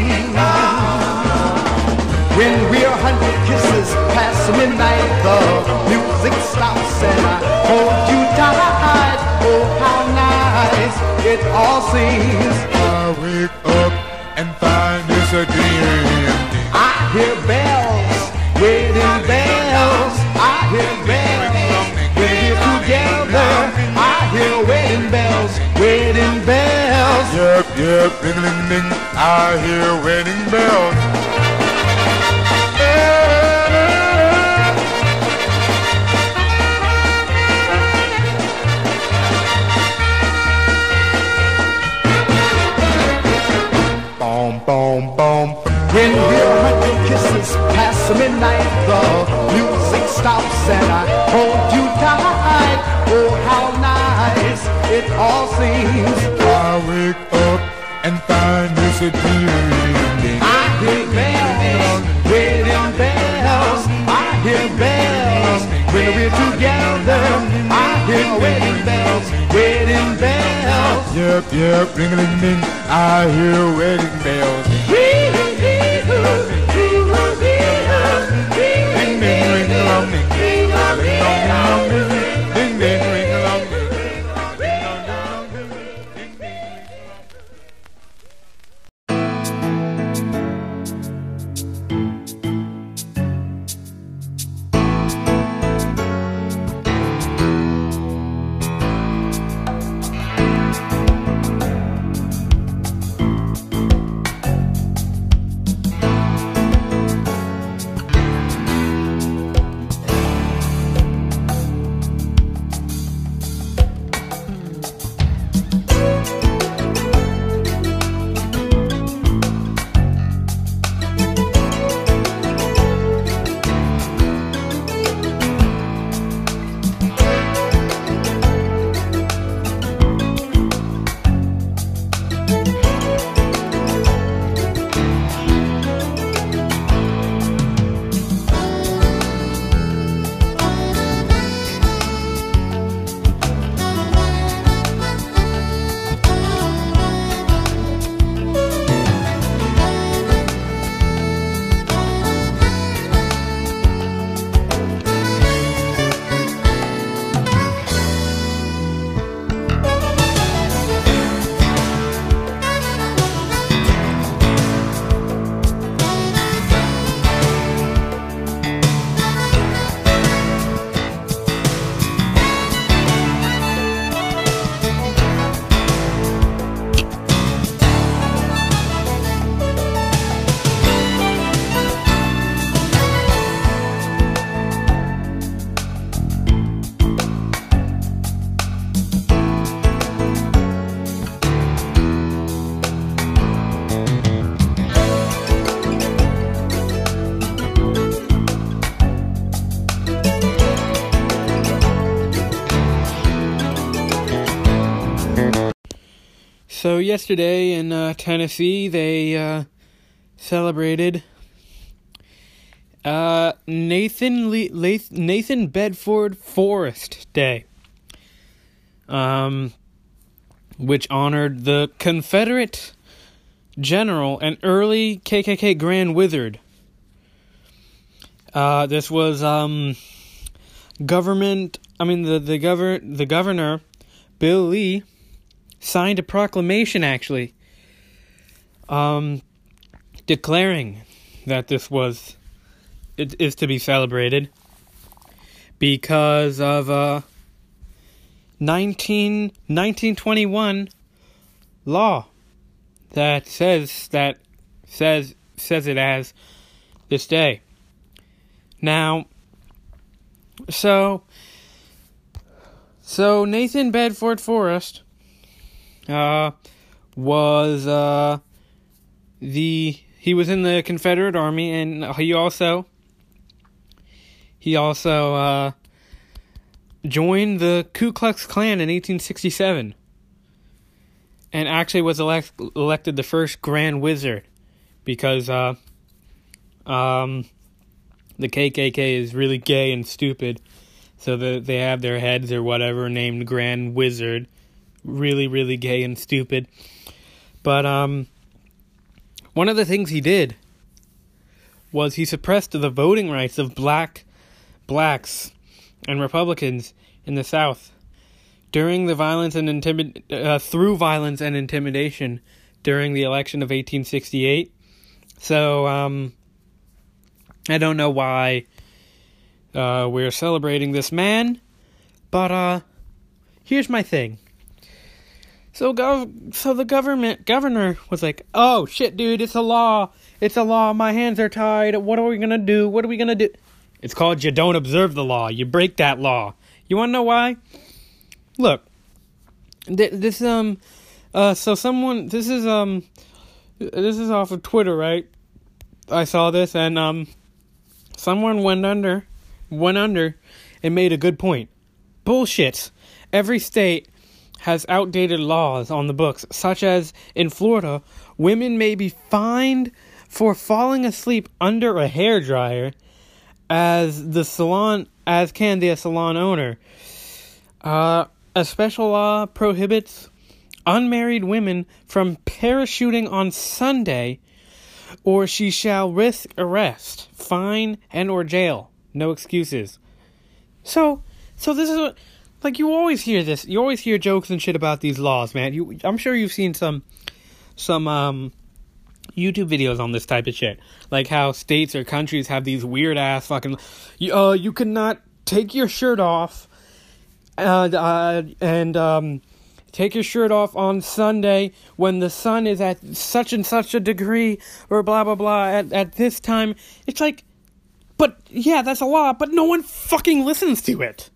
When we're a hundred kisses past midnight, the music stops and I hold you tight. Oh, how nice it all seems. I wake up and find it's a dream. I hear bells, wedding bells. I hear bells when we're together. I hear wedding bells, wedding bells. Yep, yep, ring a ring ding, I hear wedding bells. Boom, boom. When we're hundred kisses past midnight, the music stops and I hold you tight. Oh, how nice it all seems. I wake up and find it's a dream. I hear bells, wedding bells. I hear bells when we're together. I hear wedding bells, wedding bells. Yep, yep, ring a ling ding, I hear wedding bells. Ring So yesterday in uh, Tennessee, they uh, celebrated uh, Nathan Le- Nathan Bedford Forrest Day, um, which honored the Confederate general and early KKK Grand Wizard. Uh, this was um, government. I mean the the govern the governor, Bill Lee, signed a proclamation actually, um, declaring that this was it is to be celebrated because of uh 19 1921 law that says that says says it as this day. Now so so Nathan Bedford Forrest uh was uh the he was in the Confederate Army and he also he also uh joined the Ku Klux Klan in 1867 and actually was elect- elected the first Grand Wizard because uh, um, the KKK is really gay and stupid, so that they have their heads or whatever named Grand Wizard, really really gay and stupid. But um, one of the things he did was he suppressed the voting rights of black blacks and Republicans in the South during the violence and intimid- uh, through violence and intimidation during the election of 1868. So um, I don't know why uh, we're celebrating this man, but uh, here's my thing. So gov- so the government governor was like, "Oh shit, dude, it's a law. It's a law. My hands are tied. What are we gonna do? What are we gonna do?" It's called you don't observe the law. You break that law. You want to know why? Look, th- this um, uh, so someone this is um, this is off of Twitter, right? I saw this and um, someone went under, went under, and made a good point. Bullshit. Every state has outdated laws on the books, such as in Florida, women may be fined for falling asleep under a hair dryer as the salon as can the salon owner. Uh, a special law prohibits unmarried women from parachuting on Sunday, or she shall risk arrest, fine, and or jail. No excuses. So, so this is what, like you always hear this. You always hear jokes and shit about these laws, man. You, I'm sure you've seen some, some um, YouTube videos on this type of shit, like how states or countries have these weird ass fucking, uh, you cannot take your shirt off, uh, uh, and um, take your shirt off on Sunday when the sun is at such and such a degree, or blah blah blah at at this time. It's like, but yeah, that's a law, but no one fucking listens to it.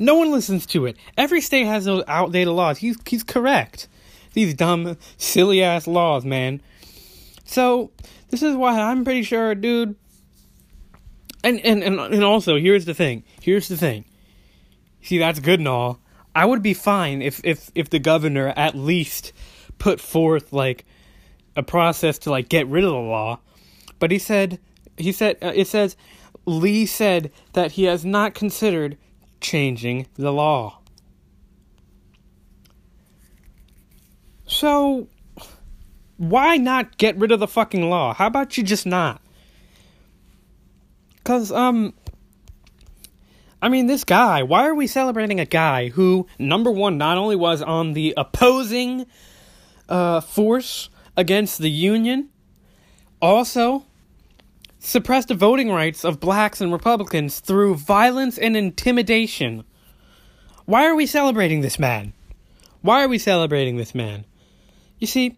No one listens to it. Every state has those outdated laws. He's he's correct. These dumb, silly ass laws, man. So this is why I'm pretty sure, dude. And and and and also, here's the thing. Here's the thing. See, that's good and all. I would be fine if if if the governor at least put forth like a process to like get rid of the law. But he said he said uh, it says Lee said that he has not considered changing the law. So why not get rid of the fucking law? How about you just not? Cuz um I mean this guy, why are we celebrating a guy who number 1 not only was on the opposing uh force against the union, also suppressed the voting rights of blacks and Republicans through violence and intimidation. Why are we celebrating this man? Why are we celebrating this man? You see,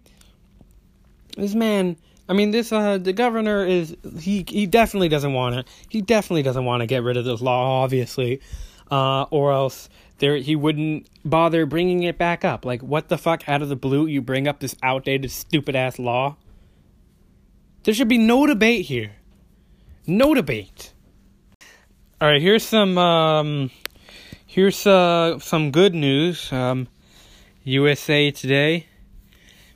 this man i mean this uh the governor is he he definitely doesn't want to he definitely doesn't want to get rid of this law obviously uh or else there he wouldn't bother bringing it back up like what the fuck out of the blue you bring up this outdated stupid ass law there should be no debate here no debate all right here's some um here's uh some good news um usa today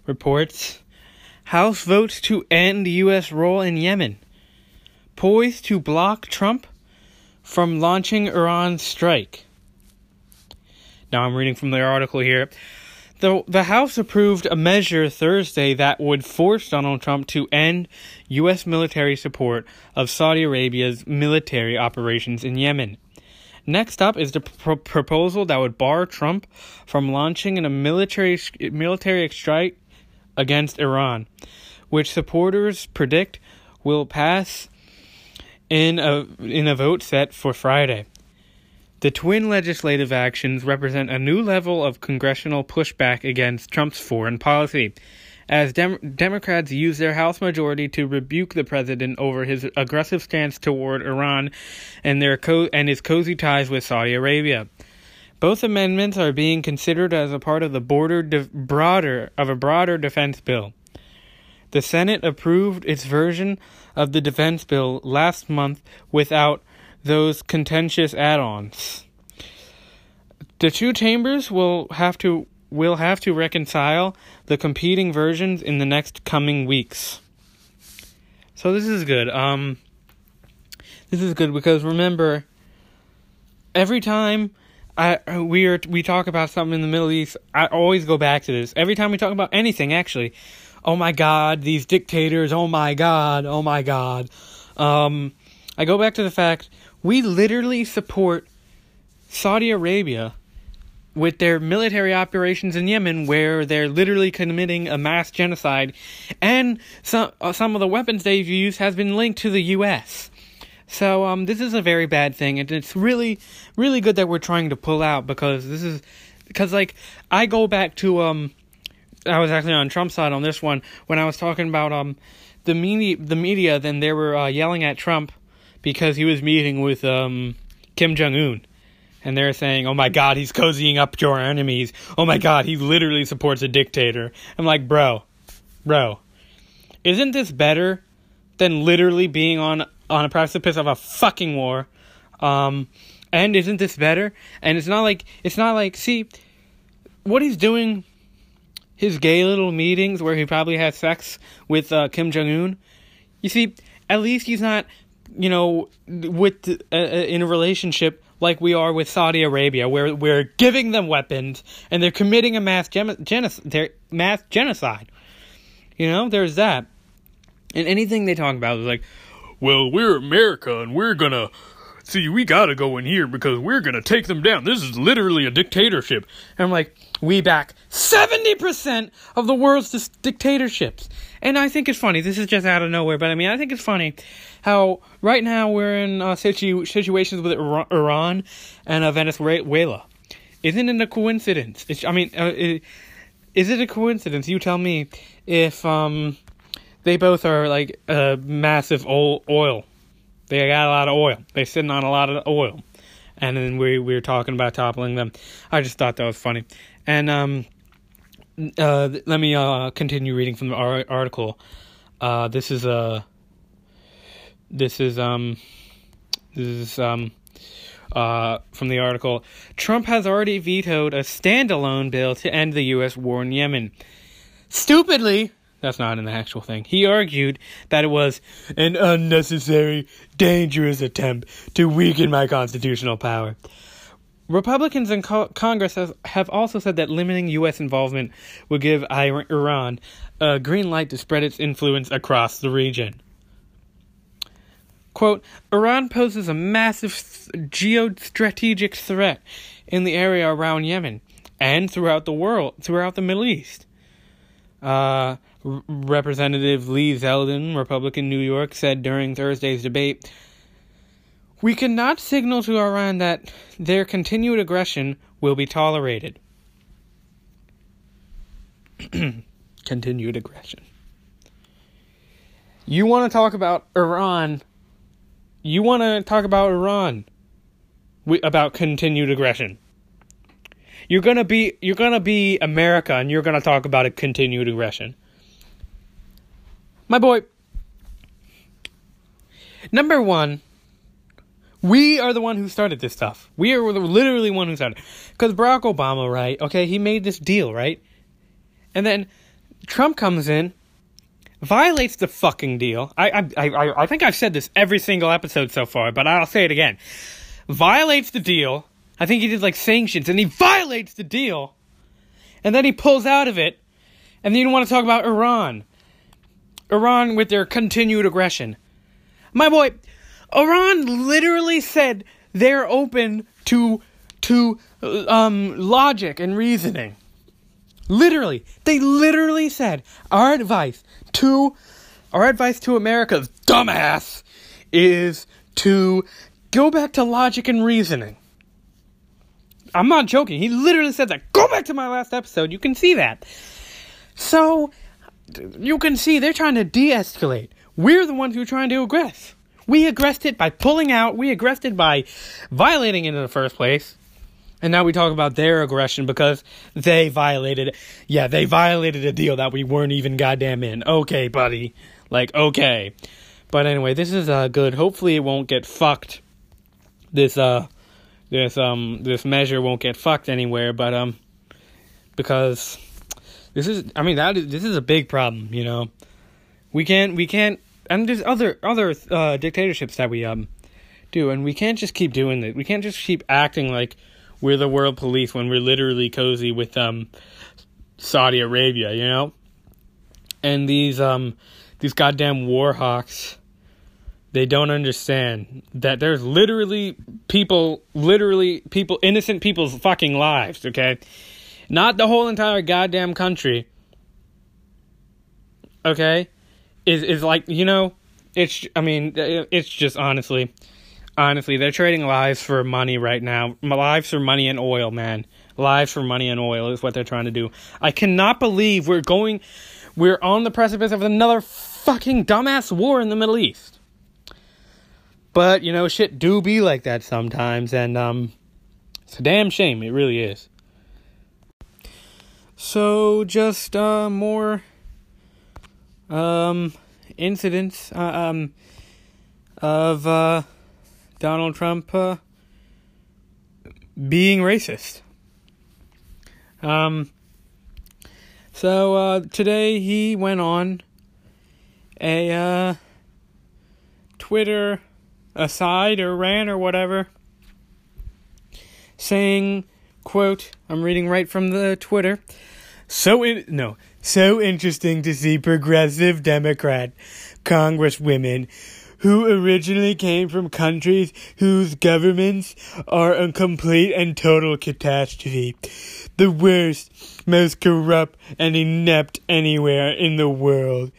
reports House votes to end U.S. role in Yemen, poised to block Trump from launching Iran strike. Now I'm reading from the article here. The, the House approved a measure Thursday that would force Donald Trump to end U.S. military support of Saudi Arabia's military operations in Yemen. Next up is the pr- proposal that would bar Trump from launching a military military strike against Iran, which supporters predict will pass in a in a vote set for Friday. The twin legislative actions represent a new level of congressional pushback against Trump's foreign policy, as Dem- Democrats use their House majority to rebuke the president over his aggressive stance toward Iran and their co- and his cozy ties with Saudi Arabia. Both amendments are being considered as a part of the border de- broader of a broader defense bill. The Senate approved its version of the defense bill last month without those contentious add-ons. The two chambers will have to will have to reconcile the competing versions in the next coming weeks. So this is good. Um this is good because remember every time I we are we talk about something in the Middle East, I always go back to this. Every time we talk about anything actually. Oh my god, these dictators, oh my god, oh my god. Um I go back to the fact we literally support Saudi Arabia with their military operations in Yemen, where they're literally committing a mass genocide, and some uh, some of the weapons they've used has been linked to the U.S. So um, this is a very bad thing, and it's really really good that we're trying to pull out because this is because like I go back to um I was actually on Trump's side on this one when I was talking about um the media the media then they were uh, yelling at Trump because he was meeting with um Kim Jong Un and they're saying, "Oh my God, he's cozying up to our enemies. Oh my God, he literally supports a dictator." I'm like, bro, bro, isn't this better than literally being on on a precipice of a fucking war? Um, and isn't this better? And it's not like it's not like see what he's doing. His gay little meetings where he probably has sex with uh, Kim Jong Un. You see, at least he's not, you know, with uh, in a relationship like we are with Saudi Arabia, where we're giving them weapons and they're committing a mass gen- genocide. Mass genocide. You know, there's that. And anything they talk about is like, well, we're America and we're gonna see. We gotta go in here because we're gonna take them down. This is literally a dictatorship. And I'm like, we back seventy percent of the world's dictatorships. And I think it's funny. This is just out of nowhere, but I mean, I think it's funny how right now we're in uh, situ- situations with Iran and uh, Venezuela. Isn't it a coincidence? It's, I mean, uh, it, is it a coincidence? You tell me if um, they both are like uh, massive oil. They got a lot of oil. They're sitting on a lot of oil. And then we, we were talking about toppling them. I just thought that was funny. And um, uh, let me uh, continue reading from the article. Uh, this is a. This is um. This is um. Uh, from the article, Trump has already vetoed a standalone bill to end the U.S. war in Yemen. Stupidly, that's not an actual thing. He argued that it was an unnecessary, dangerous attempt to weaken my constitutional power. Republicans in co- Congress has, have also said that limiting U.S. involvement would give Iran a green light to spread its influence across the region. Quote, Iran poses a massive geostrategic threat in the area around Yemen and throughout the world, throughout the Middle East. Uh, Representative Lee Zeldin, Republican New York, said during Thursday's debate we cannot signal to Iran that their continued aggression will be tolerated. continued aggression. You want to talk about Iran? You want to talk about Iran? We, about continued aggression. You're gonna be you're gonna be America, and you're gonna talk about a continued aggression. My boy. Number one, we are the one who started this stuff. We are literally one who started. Because Barack Obama, right? Okay, he made this deal, right? And then Trump comes in, violates the fucking deal. I, I, I, I think I've said this every single episode so far, but I'll say it again. Violates the deal. I think he did like sanctions, and he violates the deal, and then he pulls out of it, and then you want to talk about Iran. Iran with their continued aggression. My boy, Iran literally said they're open to to um, logic and reasoning. Literally, they literally said our advice to our advice to America's dumbass is to go back to logic and reasoning. I'm not joking. He literally said that. Go back to my last episode. You can see that. So you can see they're trying to de-escalate. We're the ones who are trying to aggress. We aggressed it by pulling out. We aggressed it by violating it in the first place. And now we talk about their aggression because they violated. Yeah, they violated a deal that we weren't even goddamn in. Okay, buddy. Like, okay. But anyway, this is uh, good. Hopefully, it won't get fucked. This uh, this um, this measure won't get fucked anywhere. But um, because this is, I mean, that is, this is a big problem. You know, we can't we can't, and there's other other uh, dictatorships that we um do, and we can't just keep doing it. We can't just keep acting like we're the world police when we're literally cozy with um Saudi Arabia, you know? And these um these goddamn war hawks they don't understand that there's literally people literally people innocent people's fucking lives, okay? Not the whole entire goddamn country. Okay? Is is like, you know, it's I mean, it's just honestly honestly, they're trading lives for money right now. Lives for money and oil, man. Lives for money and oil is what they're trying to do. I cannot believe we're going, we're on the precipice of another fucking dumbass war in the Middle East. But, you know, shit do be like that sometimes, and, um, it's a damn shame. It really is. So, just, uh, more, um, incidents, uh, um, of, uh, Donald Trump uh, being racist. Um, so uh, today he went on a uh, Twitter aside or rant or whatever, saying, "quote I'm reading right from the Twitter." So in, no, so interesting to see progressive Democrat Congresswomen who originally came from countries whose governments are a complete and total catastrophe. The worst, most corrupt, and inept anywhere in the world.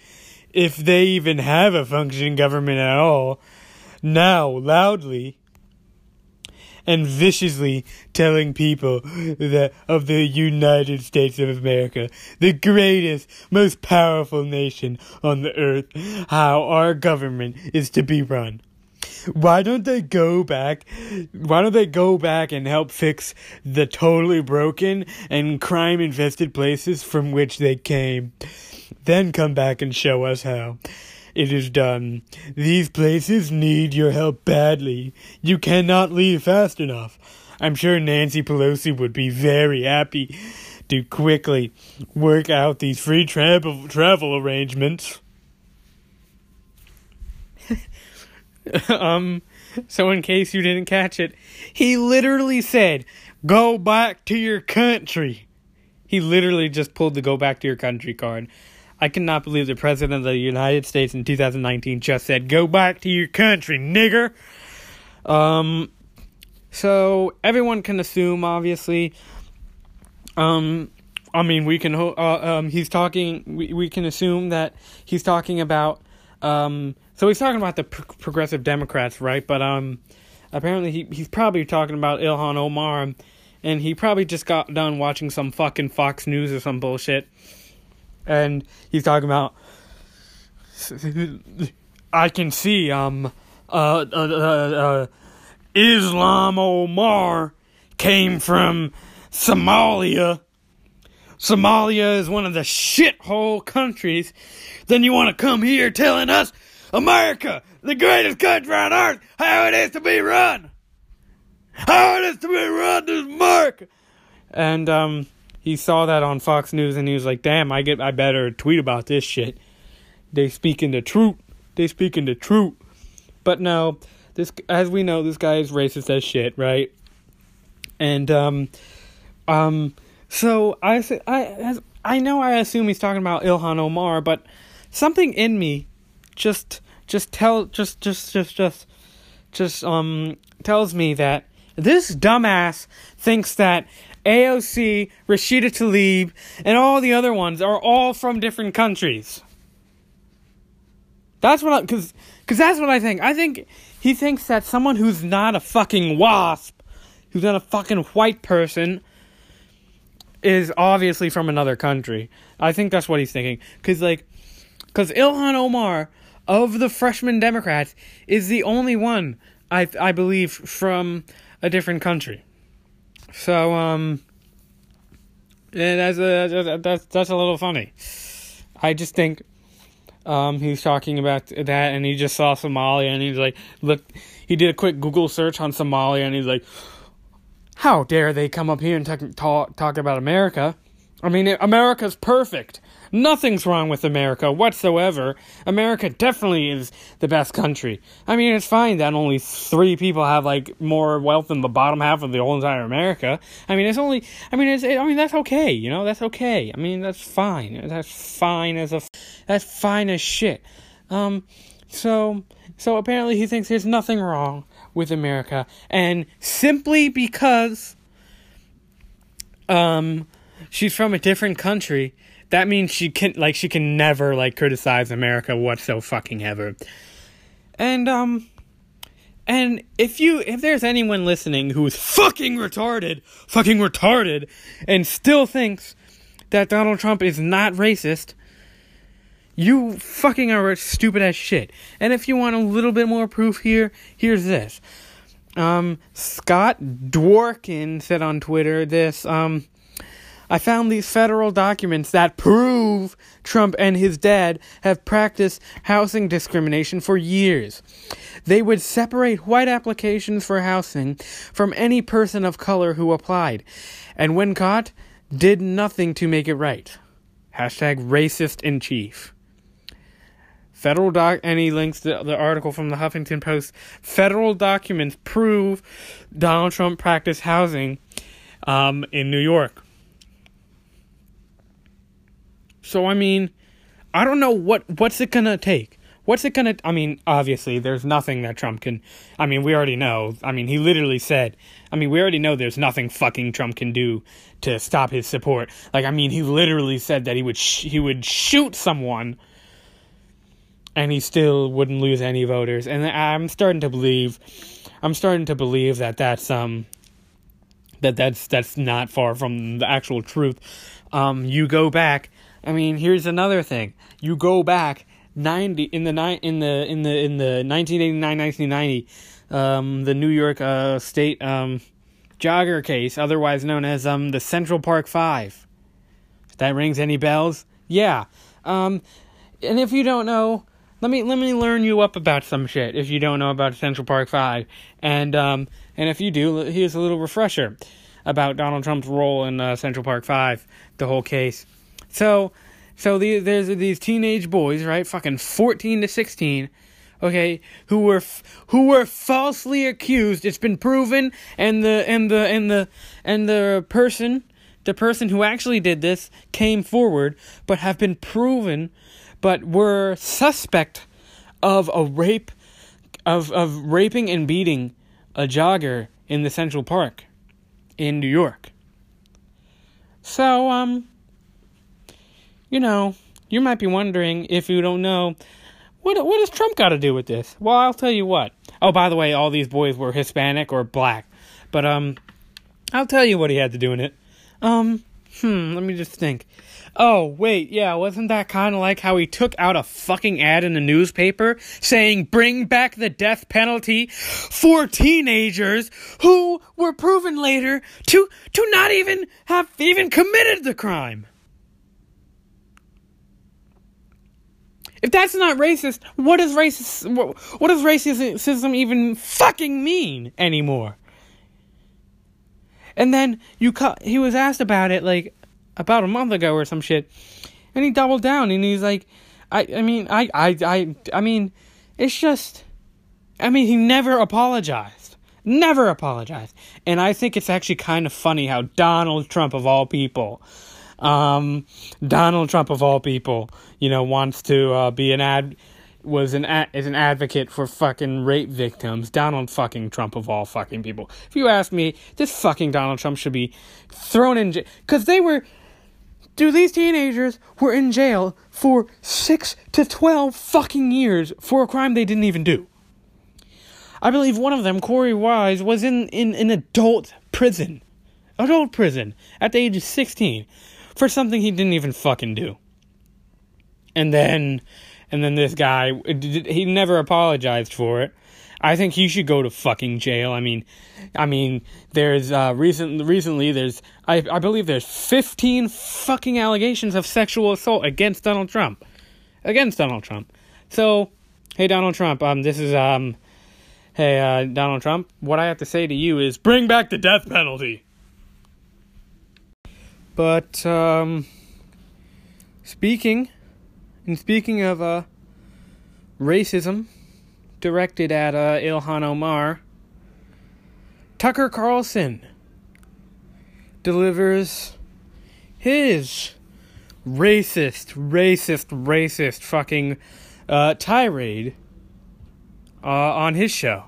If they even have a functioning government at all. Now, loudly and viciously telling people that of the United States of America, the greatest, most powerful nation on the earth, how our government is to be run. Why don't they go back? Why don't they go back and help fix the totally broken and crime infested places from which they came? Then come back and show us how it is done. These places need your help badly. You cannot leave fast enough. I'm sure Nancy Pelosi would be very happy to quickly work out these free travel travel arrangements. um so in case you didn't catch it, he literally said, "Go back to your country." He literally just pulled the "Go back to your country" card. I cannot believe the President of the United States in 2019 just said, Go back to your country, nigger! Um, so everyone can assume, obviously. Um, I mean, we can, uh, um, he's talking, we, we can assume that he's talking about, um, so he's talking about the pro- progressive Democrats, right? But, um, apparently he, he's probably talking about Ilhan Omar, and he probably just got done watching some fucking Fox News or some bullshit and he's talking about I can see um uh, uh, uh, uh, Ilhan Omar came from Somalia. Somalia is one of the shithole countries. Then you want to come here telling us America, the greatest country on earth, how it is to be run. How it is to be run is America. And um he saw that on Fox News and he was like, "Damn, I get I better tweet about this shit." They speaking the truth. They speaking the truth. But no, this as we know, this guy is racist as shit, right? And um, um, so I I I know I assume he's talking about Ilhan Omar, but something in me just just tell just just just just just um tells me that this dumbass thinks that AOC, Rashida Tlaib, and all the other ones are all from different countries. That's what I, cause, cause that's what I think. I think he thinks that someone who's not a fucking wasp, who's not a fucking white person, is obviously from another country. I think that's what he's thinking. Cause like, cause Ilhan Omar of the freshman Democrats is the only one I I believe from a different country. So um, yeah, that's a that's that's a little funny. I just think um he's talking about that, and he just saw Somalia, and he's like, look, he did a quick Google search on Somalia, and he's like, how dare they come up here and talk talk, talk about America? I mean, America's perfect. Nothing's wrong with America whatsoever. America definitely is the best country. I mean, it's fine that only three people have like more wealth than the bottom half of the whole entire America. I mean, it's only. I mean, it's. I mean, that's okay. You know, that's okay. I mean, that's fine. That's fine as a. That's fine as shit. Um, so so apparently he thinks there's nothing wrong with America, and simply because um she's from a different country that means she can like she can never like criticize America whatso fucking ever. And um and if you if there's anyone listening who's fucking retarded, fucking retarded and still thinks that Donald Trump is not racist, you fucking are stupid as shit. And if you want a little bit more proof here, here's this. Um Scott Dworkin said on Twitter this um I found these federal documents that prove Trump and his dad have practiced housing discrimination for years. They would separate white applications for housing from any person of color who applied, and when caught, did nothing to make it right. Hashtag racist in chief. Federal doc, he links the, the article from the Huffington Post. Federal documents prove Donald Trump practiced housing um, in New York. So I mean, I don't know what what's it gonna take. What's it gonna? I mean, obviously, there's nothing that Trump can. I mean, we already know. I mean, he literally said. I mean, we already know there's nothing fucking Trump can do to stop his support. Like, I mean, he literally said that he would sh- he would shoot someone, and he still wouldn't lose any voters. And I'm starting to believe. I'm starting to believe that that's um. That that's that's not far from the actual truth. Um, you go back I mean, here's another thing. You go back 90 in the in the in the in the 1989 1990 um, the New York uh, state um, jogger case, otherwise known as um, the Central Park 5. If that rings any bells? Yeah. Um, and if you don't know, let me let me learn you up about some shit if you don't know about Central Park 5. And um and if you do, here's a little refresher about Donald Trump's role in uh, Central Park 5, the whole case. So, so the, there's these teenage boys, right? Fucking 14 to 16, okay, who were who were falsely accused. It's been proven, and the and the and the and the person, the person who actually did this, came forward, but have been proven, but were suspect of a rape, of of raping and beating a jogger in the Central Park, in New York. So um you know, you might be wondering if you don't know what what does Trump got to do with this? Well, I'll tell you what. Oh, by the way, all these boys were Hispanic or black. But um I'll tell you what he had to do in it. Um hmm, let me just think. Oh, wait, yeah, wasn't that kind of like how he took out a fucking ad in the newspaper saying bring back the death penalty for teenagers who were proven later to to not even have even committed the crime? If that's not racist, what does racist what, what does racism even fucking mean anymore? And then you cu- he was asked about it like about a month ago or some shit, and he doubled down and he's like, I I mean I I I I mean, it's just, I mean he never apologized, never apologized, and I think it's actually kind of funny how Donald Trump of all people. Um, Donald Trump of all people, you know, wants to uh, be an ad was an ad, is an advocate for fucking rape victims. Donald fucking Trump of all fucking people. If you ask me, this fucking Donald Trump should be thrown in jail because they were. Dude, these teenagers were in jail for six to twelve fucking years for a crime they didn't even do. I believe one of them, Korey Wise, was in in an adult prison, adult prison at the age of sixteen, for something he didn't even fucking do. And then and then this guy he never apologized for it. I think he should go to fucking jail. I mean, I mean, there's uh, recent recently there's I I believe there's 15 fucking allegations of sexual assault against Donald Trump, against Donald Trump. So, hey Donald Trump, um, this is um, hey uh, Donald Trump, what I have to say to you is bring back the death penalty. But um, speaking and speaking of uh, racism directed at uh, Ilhan Omar, Tucker Carlson delivers his racist, racist, racist fucking uh, tirade uh, on his show.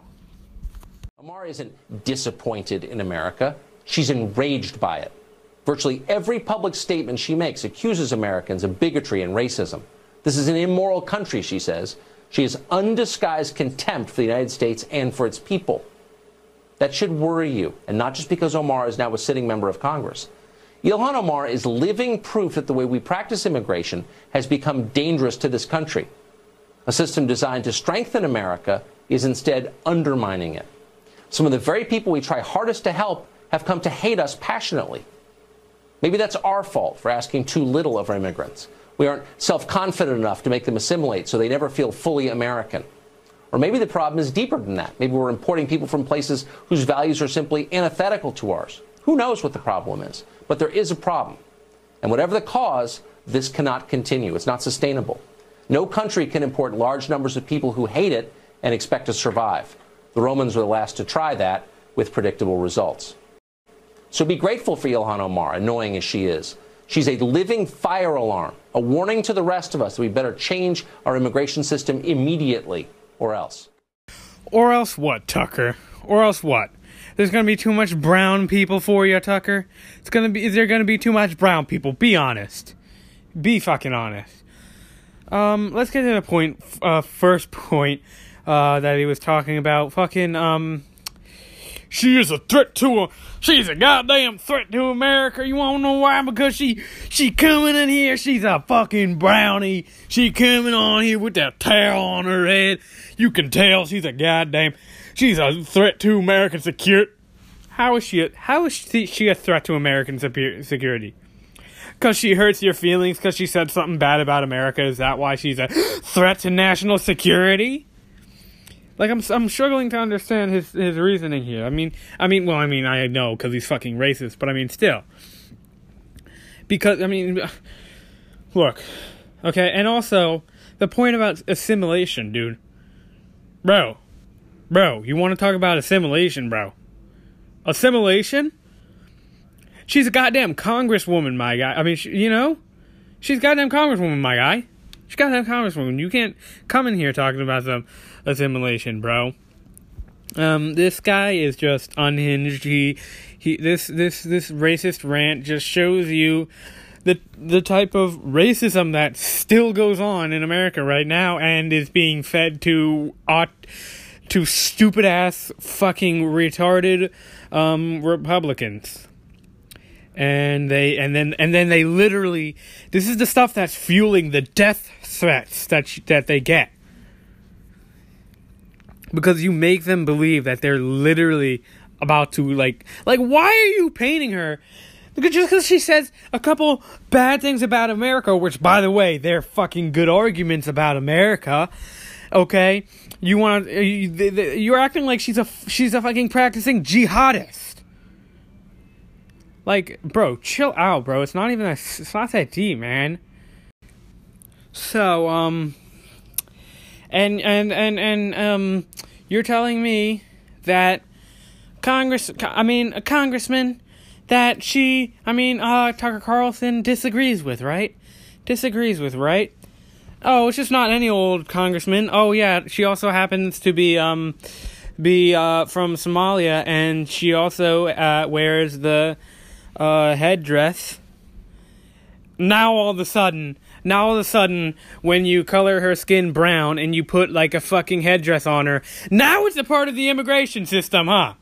Omar isn't disappointed in America. She's enraged by it. Virtually every public statement she makes accuses Americans of bigotry and racism. This is an immoral country, she says. She has undisguised contempt for the United States and for its people. That should worry you, and not just because Omar is now a sitting member of Congress. Ilhan Omar is living proof that the way we practice immigration has become dangerous to this country. A system designed to strengthen America is instead undermining it. Some of the very people we try hardest to help have come to hate us passionately. Maybe that's our fault for asking too little of our immigrants. We aren't self confident enough to make them assimilate so they never feel fully American. Or maybe the problem is deeper than that. Maybe we're importing people from places whose values are simply antithetical to ours. Who knows what the problem is? But there is a problem. And whatever the cause, this cannot continue. It's not sustainable. No country can import large numbers of people who hate it and expect to survive. The Romans were the last to try that with predictable results. So be grateful for Ilhan Omar, annoying as she is. She's a living fire alarm, a warning to the rest of us that we better change our immigration system immediately or else. Or else what, Tucker? Or else what? There's gonna be too much brown people for you, Tucker. It's gonna be. Is there gonna be too much brown people? Be honest. Be fucking honest. Um, let's get to the point. Uh, first point. Uh, that he was talking about. Fucking um. She is a threat to. Her. She's a goddamn threat to America. You wanna know why? Because she she coming in here. She's a fucking brownie. She coming on here with that towel on her head. You can tell she's a goddamn. She's a threat to American security. How is she? A, how is she, she a threat to American security? Because she hurts your feelings because she said something bad about America. Is that why she's a threat to national security? Like I'm, I'm struggling to understand his his reasoning here. I mean, I mean, well, I mean, I know because he's fucking racist, but I mean, still, because I mean, look, okay, and also the point about assimilation, dude, bro, bro, you want to talk about assimilation, bro? Assimilation? She's a goddamn congresswoman, my guy. I mean, she, you know, she's goddamn congresswoman, my guy. She's a goddamn congresswoman. You can't come in here talking about some assimilation, bro. Um, this guy is just unhinged. He, he, this, this, this racist rant just shows you the the type of racism that still goes on in America right now and is being fed to aut- to stupid ass fucking retarded um, Republicans. And they and then and then they literally this is the stuff that's fueling the death threats that sh- that they get because you make them believe that they're literally about to like like why are you painting her because just because she says a couple bad things about America, which by the way, they're fucking good arguments about America. Okay, you want uh, you, you're acting like she's a she's a fucking practicing jihadist. Like, bro, chill out, bro. It's not even that. It's not that deep, man. So, um, and and and and um, you're telling me that Congress, I mean, a congressman that she, I mean, uh, Tucker Carlson disagrees with, right? Disagrees with, right? Oh, it's just not any old congressman. Oh yeah, she also happens to be um be uh from Somalia and she also uh wears the uh headdress. Now all of a sudden, now all of a sudden when you color her skin brown and you put like a fucking headdress on her, now it's a part of the immigration system, huh?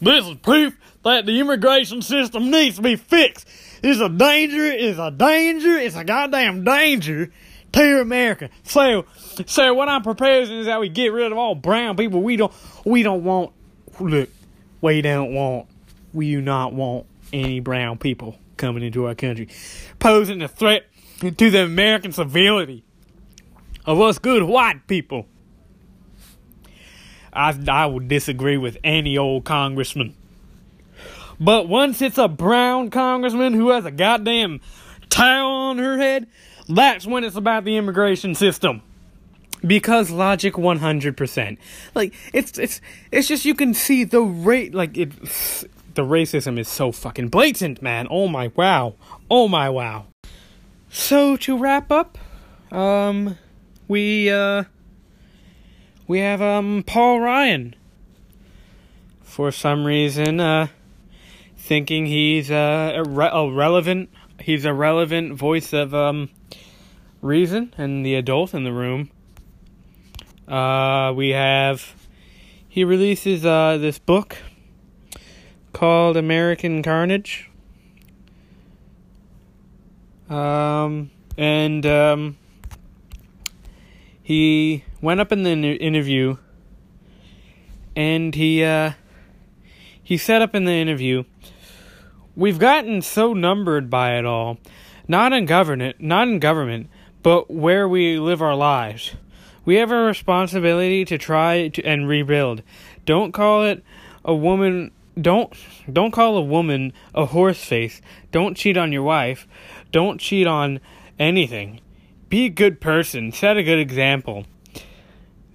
This is proof that the immigration system needs to be fixed. It's a danger, it's a danger, it's a goddamn danger to America. So, so what I'm proposing is that we get rid of all brown people. We don't, we don't want, look, we don't want, we do not want any brown people coming into our country, posing a threat to the American civility of us good white people. I, I would disagree with any old congressman. But once it's a brown congressman who has a goddamn towel on her head, that's when it's about the immigration system. Because logic 100%. Like it's it's it's just you can see the rate like it the racism is so fucking blatant, man. Oh my wow. Oh my wow. So to wrap up, um we uh we have um Paul Ryan. For some reason, uh thinking he's uh, a, a relevant he's a relevant voice of um reason and the adult in the room. Uh we have he releases uh this book called American Carnage. Um and um he went up in the interview and he uh he said up in the interview we've gotten so numbered by it all not in government not in government but where we live our lives. We have a responsibility to try to, and rebuild. Don't call it a woman don't don't call a woman a horse face. Don't cheat on your wife don't cheat on anything be a good person. Set a good example.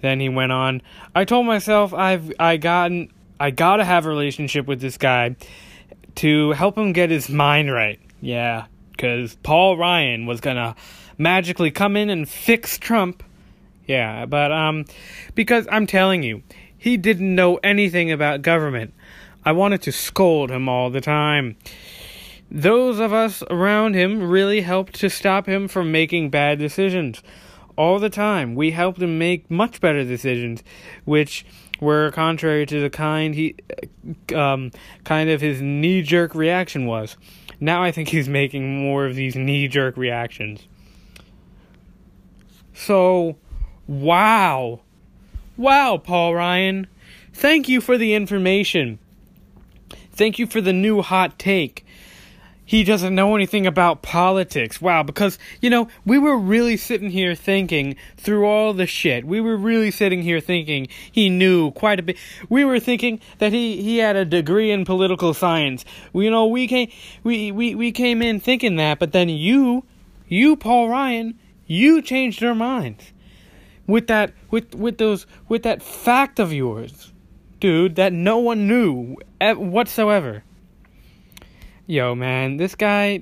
Then he went on. I told myself I've I gotten I gotta have a relationship with this guy to help him get his mind right. Yeah, because Paul Ryan was gonna magically come in and fix Trump. Yeah, but um, because I'm telling you, he didn't know anything about government. I wanted to scold him all the time those of us around him really helped to stop him from making bad decisions. All the time, we helped him make much better decisions, which were contrary to the kind he, um, kind of his knee jerk reaction was. Now I think he's making more of these knee jerk reactions. So, wow. Wow, Paul Ryan. Thank you for the information. Thank you for the new hot take he doesn't know anything about politics. Wow, because, you know, we were really sitting here thinking through all the shit. We were really sitting here thinking he knew quite a bit. We were thinking that he, he had a degree in political science. You know, we came, we, we, we came in thinking that, but then you, you, Paul Ryan, you changed our minds. With that, with, with those, with that fact of yours, dude, that no one knew whatsoever. Yo, man, this guy,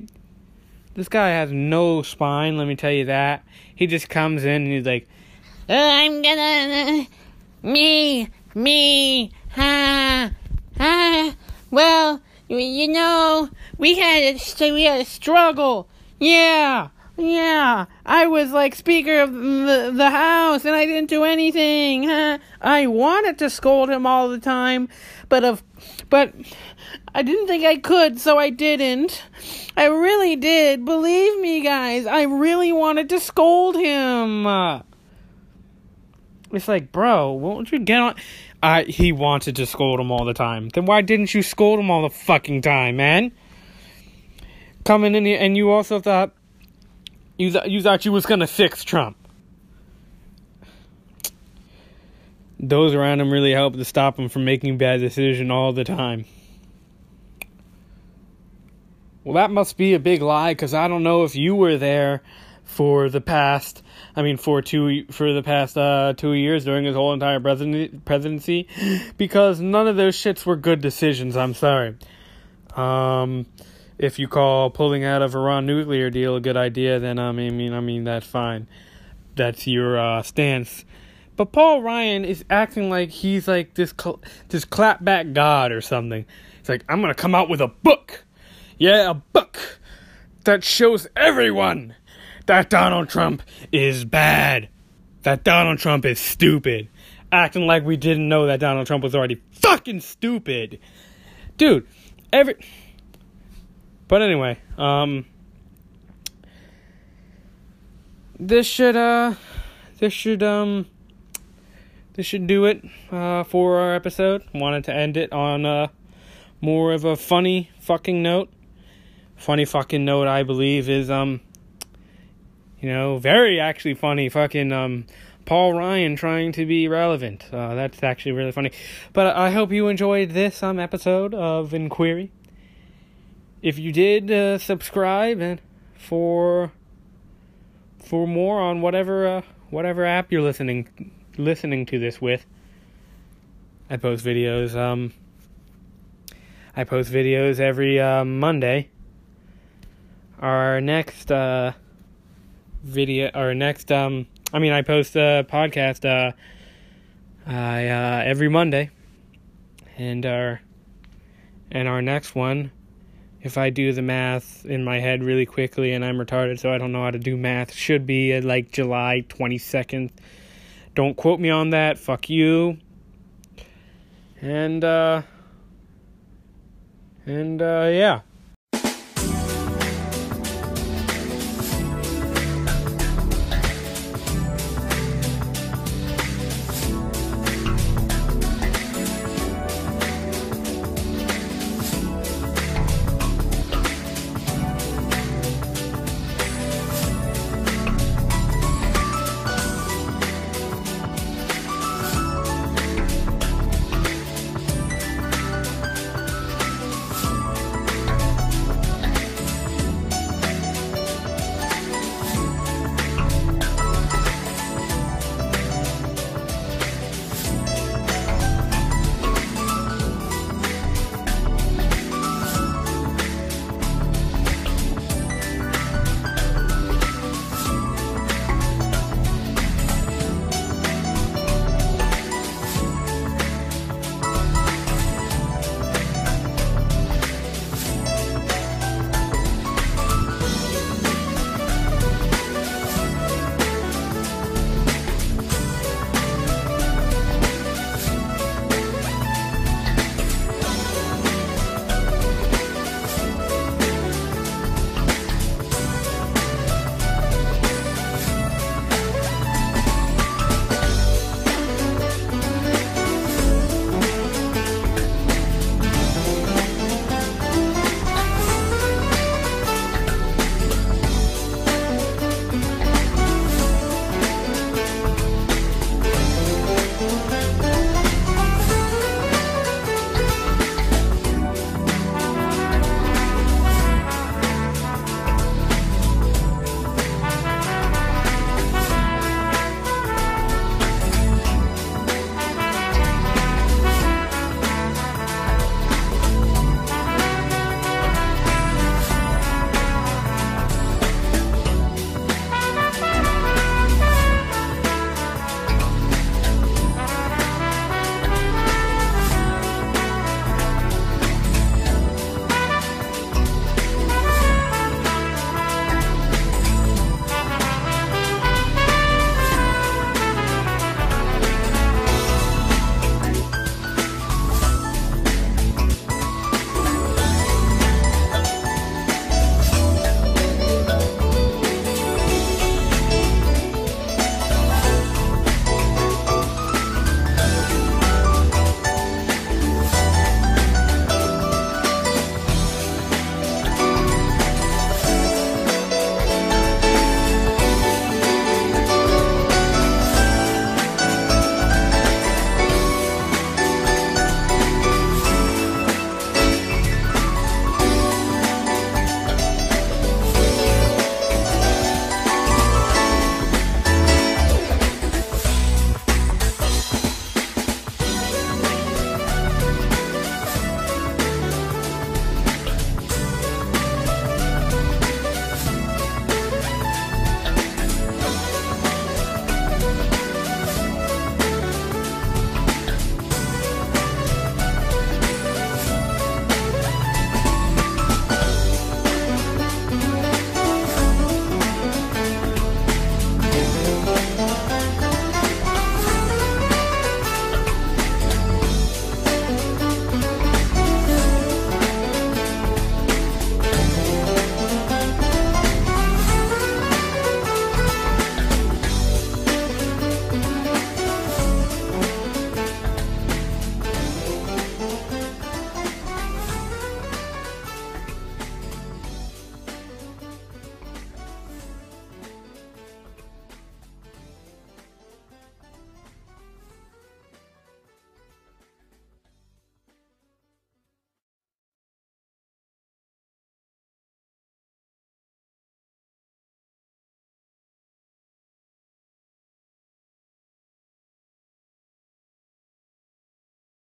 this guy has no spine. Let me tell you that. He just comes in and he's like, uh, "I'm gonna, me, me, ha, ha. Well, you know, we had a, we had a struggle. Yeah, yeah. I was like Speaker of the, the House, and I didn't do anything. Huh? I wanted to scold him all the time, but of, but." I didn't think I could, so I didn't. I really did. Believe me, guys. I really wanted to scold him. It's like, bro, won't you get on? Uh, he wanted to scold him all the time. Then why didn't you scold him all the fucking time, man? Coming in here, and you also thought you th- you thought you was gonna fix Trump. Those around him really helped to stop him from making bad decisions all the time. Well, that must be a big lie because I don't know if you were there for the past. I mean, for two for the past uh, two years during his whole entire presidency, because none of those shits were good decisions. I'm sorry. Um, if you call pulling out of Iran nuclear deal a good idea, then I mean, I mean that's fine. That's your uh, stance. But Paul Ryan is acting like he's like this cl- this clapback god or something. He's like, I'm gonna come out with a book, yeah, a book that shows everyone that Donald Trump is bad, that Donald Trump is stupid, acting like we didn't know that Donald Trump was already fucking stupid, dude. Every but anyway, um this should uh this should um this should do it uh for our episode. Wanted to end it on uh more of a funny fucking note. Funny fucking note I believe is um you know, very actually funny fucking um Paul Ryan trying to be relevant. Uh, that's actually really funny. But I hope you enjoyed this um episode of Inquiry if you did uh, subscribe and for for more on whatever uh, whatever app you're listening listening to this with I post videos um I post videos every uh, Monday our next uh video our next um I mean I post a podcast uh I uh every Monday and our and our next one if I do the math in my head really quickly and I'm retarded, so I don't know how to do math, should be at like July 22nd. Don't quote me on that. Fuck you. And, uh, and, uh, yeah.